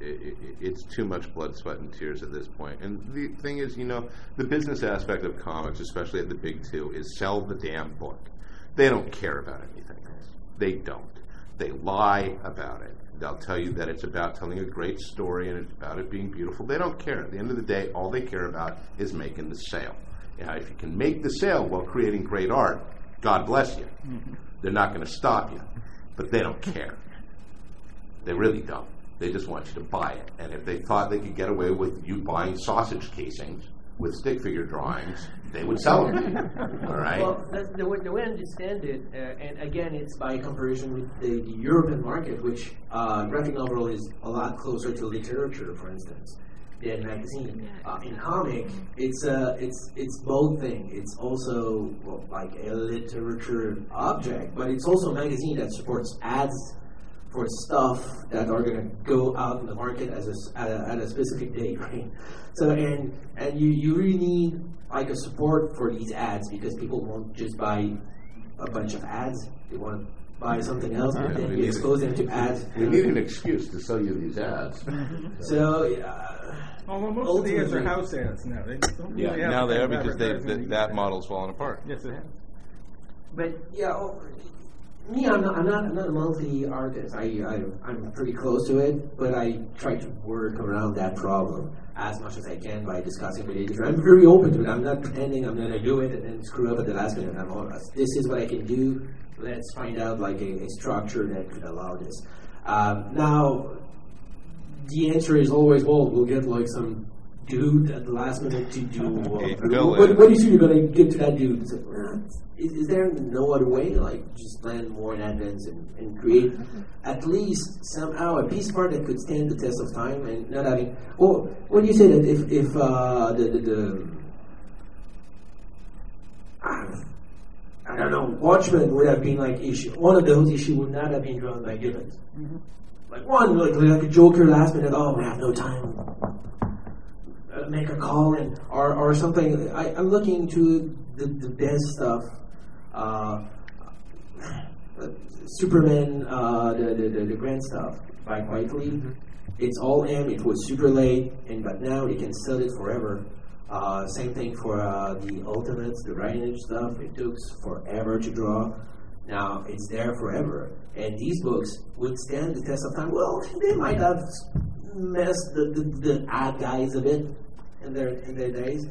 it, it, it's too much blood, sweat, and tears at this point. And the thing is, you know, the business aspect of comics, especially at the big two, is sell the damn book. They don't care about anything else. They don't. They lie about it. They'll tell you that it's about telling a great story and it's about it being beautiful. They don't care. At the end of the day, all they care about is making the sale. Now, if you can make the sale while creating great art, God bless you. Mm-hmm. They're not going to stop you, but they don't care. They really don't. They just want you to buy it. And if they thought they could get away with you buying sausage casings with stick figure drawings, they would sell them. <laughs> All right? Well, the way, the way I understand it, uh, and again, it's by comparison with the, the European market, which uh, graphic novel is a lot closer to literature, for instance, than magazine. Uh, in comic, it's a it's it's both thing. It's also well, like a literature object, but it's also a magazine that supports ads for stuff that are going to go out in the market as a, s- at, a, at a specific date, <laughs> right? So and and you, you really need like a support for these ads because people won't just buy a bunch of ads; they want to buy something else, but Yeah, then we you need expose them to ads. we need an excuse to sell you these ads. <laughs> So uh, Oh, well, most of the ads are house ads now. They don't Yeah, really have now they are because they, advertising. that, that model's falling apart. Yes, it has. But yeah, oh, me, I'm not, I'm not, I'm not a multi artist. I, I, I'm pretty close to it, but I try to work around that problem as much as I can by discussing with editor. I'm very open to it. I'm not pretending I'm going to do it and then screw up at the last minute. I'm all, this is what I can do. Let's find out like a, a structure that could allow this. Um, now, the answer is always, well, we'll get like some dude at the last minute to do. Okay, Uh, go what, what do you think you're going to give to that dude? It's like, "Uh, is, is there no other way? Like, just plan more in advance and, and create at least somehow a piece part that could stand the test of time and not having. Well, what do you say that if, if uh, the, the, the I don't know, Watchmen would have been like issue. One of those issues would not have been drawn by Gibbons. Like one, like, like a Joker last minute. Oh, we have no time. Uh, make a call and or, or something. I, I'm looking to the, the best stuff. Uh, Superman, uh, the, the, the, the grand stuff by Quitely. It's all M. It was super late, and but now they can sell it forever. Uh, same thing for uh, the Ultimates, the Rhinage stuff. It took forever to draw. Now it's there forever, and these books would stand the test of time. Well, they might have messed the, the, the ad guys a bit in their in their days,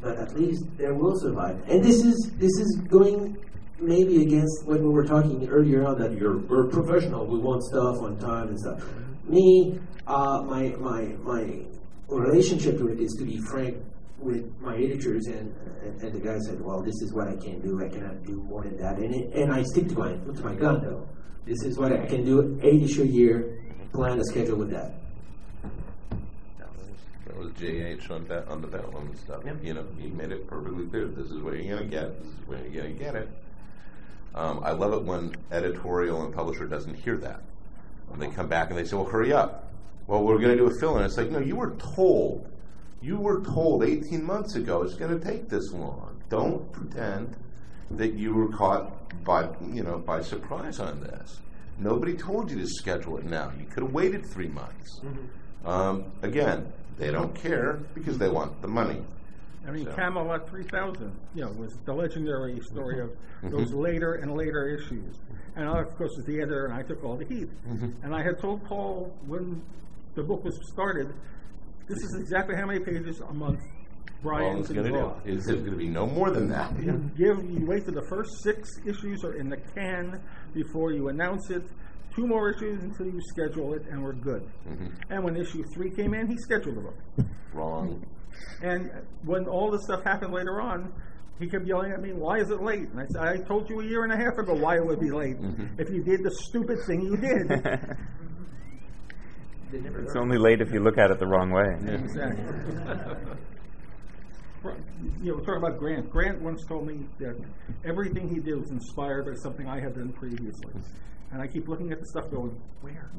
but at least they will survive. And this is this is going maybe against what we were talking earlier on that you're we're professional. We want stuff on time and stuff. Me, uh, my my my relationship to it is to be frank with my editors, and, and, and the guy said, "Well, this is what I can do. I cannot do more than that." And it, and I stick to my to my gun though. This is what I can do. Eight issue a year. Plan a schedule with that. That was JH on, that on the Batwoman stuff. You know, he made it perfectly clear. This is what you're going to get. This is when you're going to get it. Um, I love it when editorial and publisher doesn't hear that. When they come back and they say, "Well, hurry up." well, we're going to do a fill in. It's like, no, you were told. You were told 18 months ago it's going to take this long. Don't pretend that you were caught by, you know, by surprise on this. Nobody told you to schedule it now. You could have waited three months. Mm-hmm. Um, again, they don't care because they want the money. I mean, So- Camelot 3000, you know, was the legendary story of mm-hmm. those mm-hmm. later and later issues. And I, of course, was the editor, and I took all the heat. And I had told Paul when the book was started, this is exactly how many pages a month Brian it's can going to draw. do is there's going to be no more than that. You give, you wait till the first six issues are in the can before you announce it. Two more issues until you schedule it, and we're good. Mm-hmm. And when issue three came in, he scheduled the book. Wrong. And when all this stuff happened later on, he kept yelling at me, "Why is it late?" And I said, "I told you a year and a half ago why it would be late. Mm-hmm. If you did the stupid thing you did." <laughs> They never It's learn. only late if you look at it the wrong way. exactly. Right, you know, talking about Grant. Grant once told me that everything he did was inspired by something I had done previously. And I keep looking at the stuff going, where? <laughs>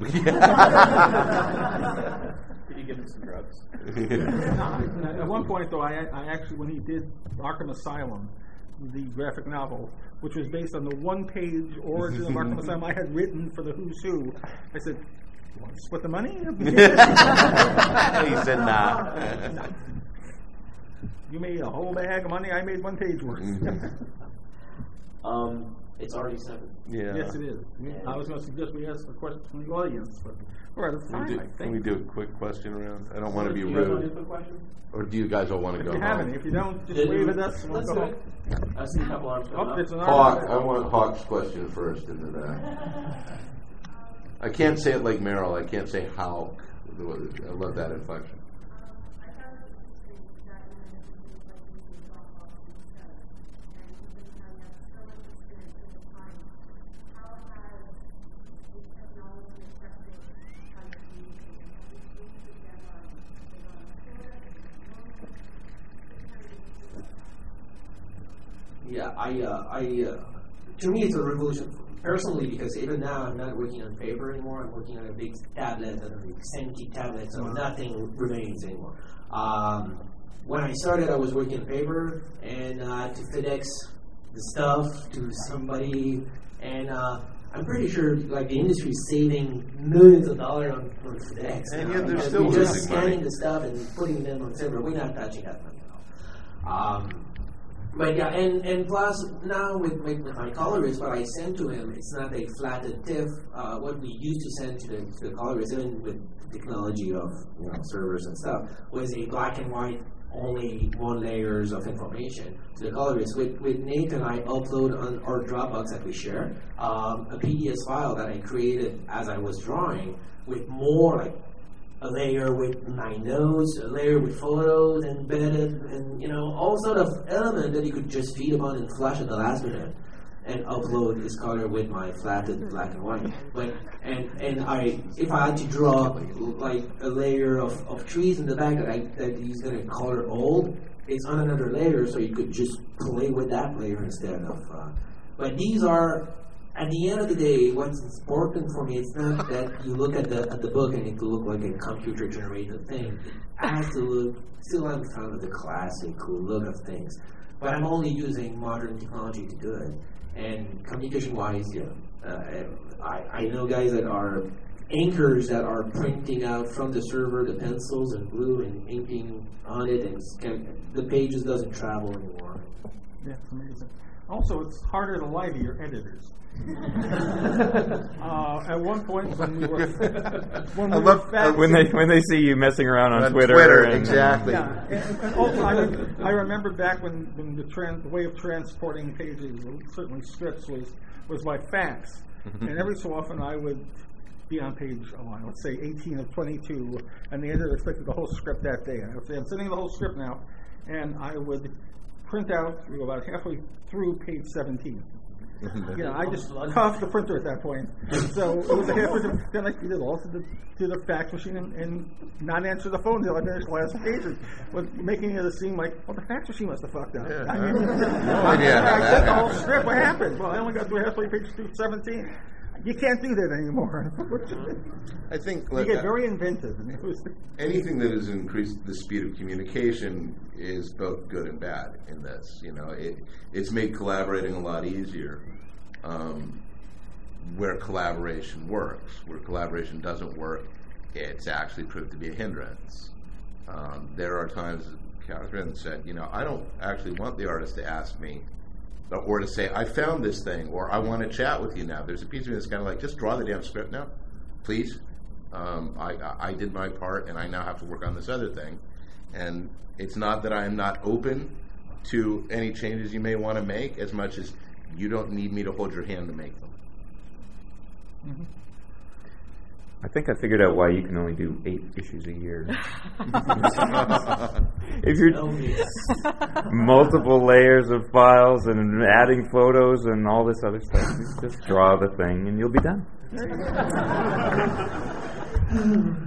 Could you give him some drugs? And <laughs> At one point, though, I, I actually, when he did Arkham Asylum, the graphic novel, which was based on the one-page origin of Arkham Asylum I had written for the Who's Who, I said, "You want to split the money?" <laughs> he said, nah. <laughs> you made a whole bag of money. I made one page worth. <laughs> Um, it's already seven. yeah. yes, it is. I was going to suggest we ask a question from the audience, but we're out of Can we, do, I can we do a quick question round? I don't want to be you guys want to do rude. a quick question? Or do you guys all want to If go you have any, if you don't, just Did wave at us. and we'll Let's go it. I see a couple arms going Oh, up. Hawk. I want Hawk's question first in the back. I can't say it like Meryl. I can't say how. I love that inflection. Yeah, I, uh, I, uh, to me, it's a revolution personally because even now I'm not working on paper anymore. I'm working on a big tablet and a big Cintiq tablet, so nothing remains anymore. Um, when I started, I was working on paper and uh, to FedEx the stuff to somebody, and uh, I'm pretty sure like the industry is saving millions of dollars on, on FedEx. And now yet they're still we're just scanning money. the stuff and putting them on server. We're not touching that money at all. Um, but yeah, and, and plus now with, with, my colorist, what I send to him, it's not a flatted TIFF. Uh, what we used to send to the, to the colorist, even with technology of you know, servers and stuff, was a black and white, only one layers of information to the colorist. With, with Nathan, I upload on our Dropbox that we share um, a PDF file that I created as I was drawing with more like a layer with my notes, a layer with photos embedded, and you know all sort of element that you could just feed upon and flash at the last minute, and upload this color with my flatted black and white. But and and I if I had to draw like a layer of, of trees in the back that I that he's gonna color old, it's on another layer, so you could just play with that layer instead of. Uh, but these are at the end of the day, what's important for me is not that you look at the at the book and it look like a computer generated thing. It has to look still I'm kind of the classic look of things. But I'm only using modern technology to do it. And communication wise, yeah. Uh, I, I know guys that are anchors that are printing out from the server the pencils and glue and inking on it and the pages doesn't travel anymore. It's amazing. Also, it's harder to lie to your editors. <laughs> uh, at one point, when we were <laughs> when we I were love- when they when they see you messing around on, On Twitter, Twitter, and, exactly. Yeah, and, and also I, rem- I remember back when, when the, trans, the way of transporting pages, certainly scripts, was was by fax, and every so often I would be on page, oh, let's say 18 of 22, and the editor expected the whole script that day. And I would say, I'm sending the whole script now, and I would print out through about halfway through page 17. You know, I <laughs> just cuffed the printer at that point. So it was a half printer. Then I feed it all to the to the fax machine and, and not answer the phone until I finished the last pages, was making it seem like, well, the fax machine must have fucked up. Yeah. I mean, No idea I sent the whole script. What happened? Well, I only got through halfway page through 17. You can't do that anymore. <laughs> I think you get uh, very inventive. And it was, <laughs> anything that has increased the speed of communication is both good and bad in this. You know, it, it's made collaborating a lot easier. Um, where collaboration works, where collaboration doesn't work, it's actually proved to be a hindrance. Um, there are times, Kathryn said, you know, I don't actually want the artist to ask me or to say, I found this thing, or I want to chat with you now. There's a piece of me that's kind of like, just draw the damn script now, please. Um, I, I, did my part, and I now have to work on this other thing. And it's not that I am not open to any changes you may want to make, as much as you don't need me to hold your hand to make them. I think I figured out why you can only do eight issues a year. <laughs> if you're multiple layers of files and adding photos and all this other stuff, you just draw the thing and you'll be done.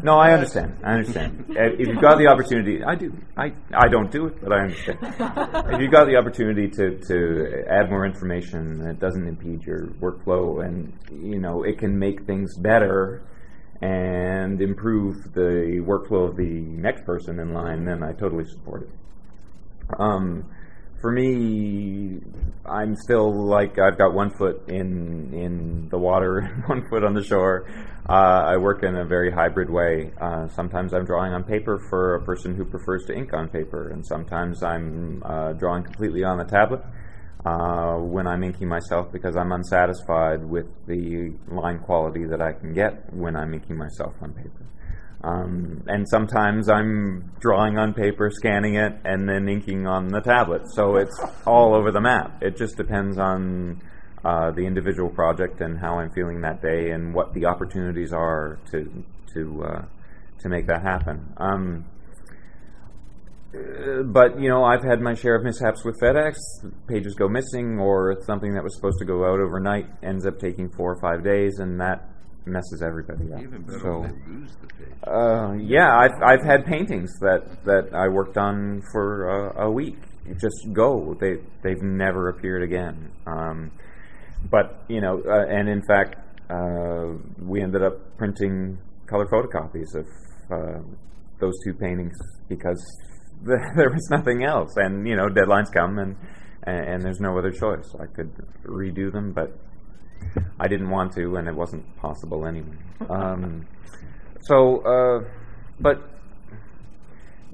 no, I understand. I understand. If you've got the opportunity, I do. I, I don't do it, but I understand. if you've got the opportunity to, to add more information that doesn't impede your workflow and, you know, it can make things better and improve the workflow of the next person in line, then I totally support it. Um, for me, I'm still like I've got one foot in in the water, <laughs> one foot on the shore. Uh, I work in a very hybrid way. Uh, sometimes I'm drawing on paper for a person who prefers to ink on paper, and sometimes I'm uh, drawing completely on the tablet uh, when I'm inking myself because I'm unsatisfied with the line quality that I can get when I'm inking myself on paper. Um, and sometimes I'm drawing on paper, scanning it, and then inking on the tablet. So it's all over the map. It just depends on uh, the individual project and how I'm feeling that day and what the opportunities are to to uh, to make that happen. Um, uh, but you know, I've had my share of mishaps with FedEx. Pages go missing, or something that was supposed to go out overnight ends up taking four or five days, and that messes everybody up. Even better so, when they lose the page. uh, yeah, I've I've had paintings that that I worked on for uh, a week just go. They they've never appeared again. Um, but you know, uh, and in fact, uh, we ended up printing color photocopies of uh, those two paintings because <laughs> there was nothing else, and you know, deadlines come and, and and there's no other choice. I could redo them, but I didn't want to, and it wasn't possible anyway. Um, so, uh, but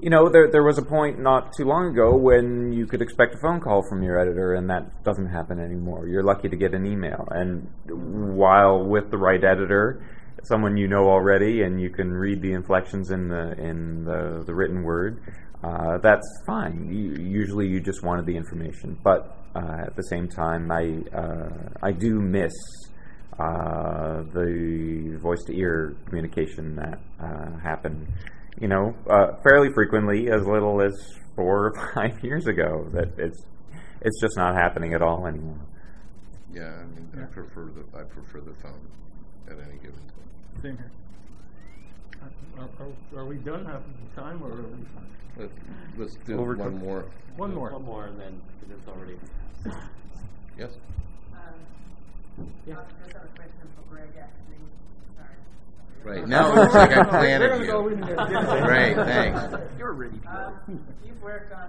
you know, there there was a point not too long ago when you could expect a phone call from your editor, and that doesn't happen anymore. You're lucky to get an email, and while with the right editor, someone you know already, and you can read the inflections in the in the, the written word. Uh, that's fine. You, usually, you just wanted the information, but uh, at the same time, I uh, I do miss uh, the voice to ear communication that uh, happened. You know, uh, fairly frequently, as little as four or <laughs> five years ago. That it's it's just not happening at all anymore. Yeah, I mean, I prefer the I prefer the phone at any given time. Same here. Uh, Are, are, are we done half the time, or are we? Let's, let's do Over one to- more. One more. One more, and then it's already. Yes. Yeah. Just have a question for Greg, actually. Sorry. Right now, it looks like I <laughs> We're planted you. in there. <laughs> Great, thanks. You're ready to go. Um, you've worked on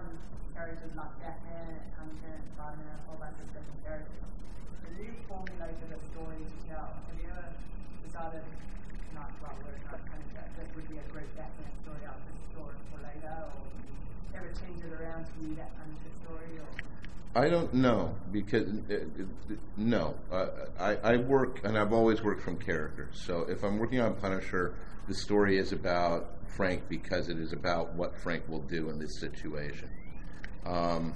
characters like Batman, Hunter, Spider-Man, a whole bunch of different characters. Have you formulated a story to tell? Have you ever decided, not well, we're not kind of that, this would be a great Batman story, I'll just store it for later, or ever change it around to be that? I don't know because uh, uh, no, uh, I, I work and I've always worked from characters. So if I'm working on Punisher, the story is about Frank because it is about what Frank will do in this situation. Um,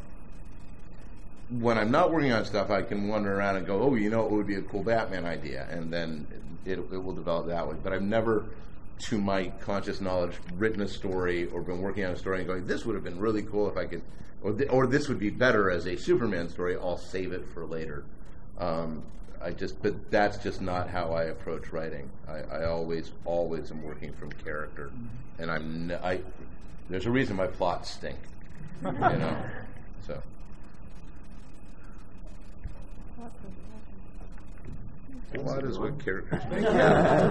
when I'm not working on stuff, I can wander around and go, "Oh, you know, it would be a cool Batman idea," and then it, it will develop that way. But I've never, to my conscious knowledge, written a story or been working on a story and going, "This would have been really cool if I could," or, th- or "This would be better as a Superman story." I'll save it for later. Um, I just, but that's just not how I approach writing. I, I always, always am working from character, and I'm, n- I. There's a reason my plots stink, you know. <laughs> So. What is what characters make? <laughs> Yeah.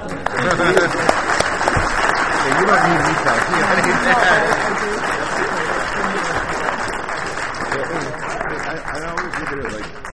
you don't need recall. You don't need that. I, I always look at it like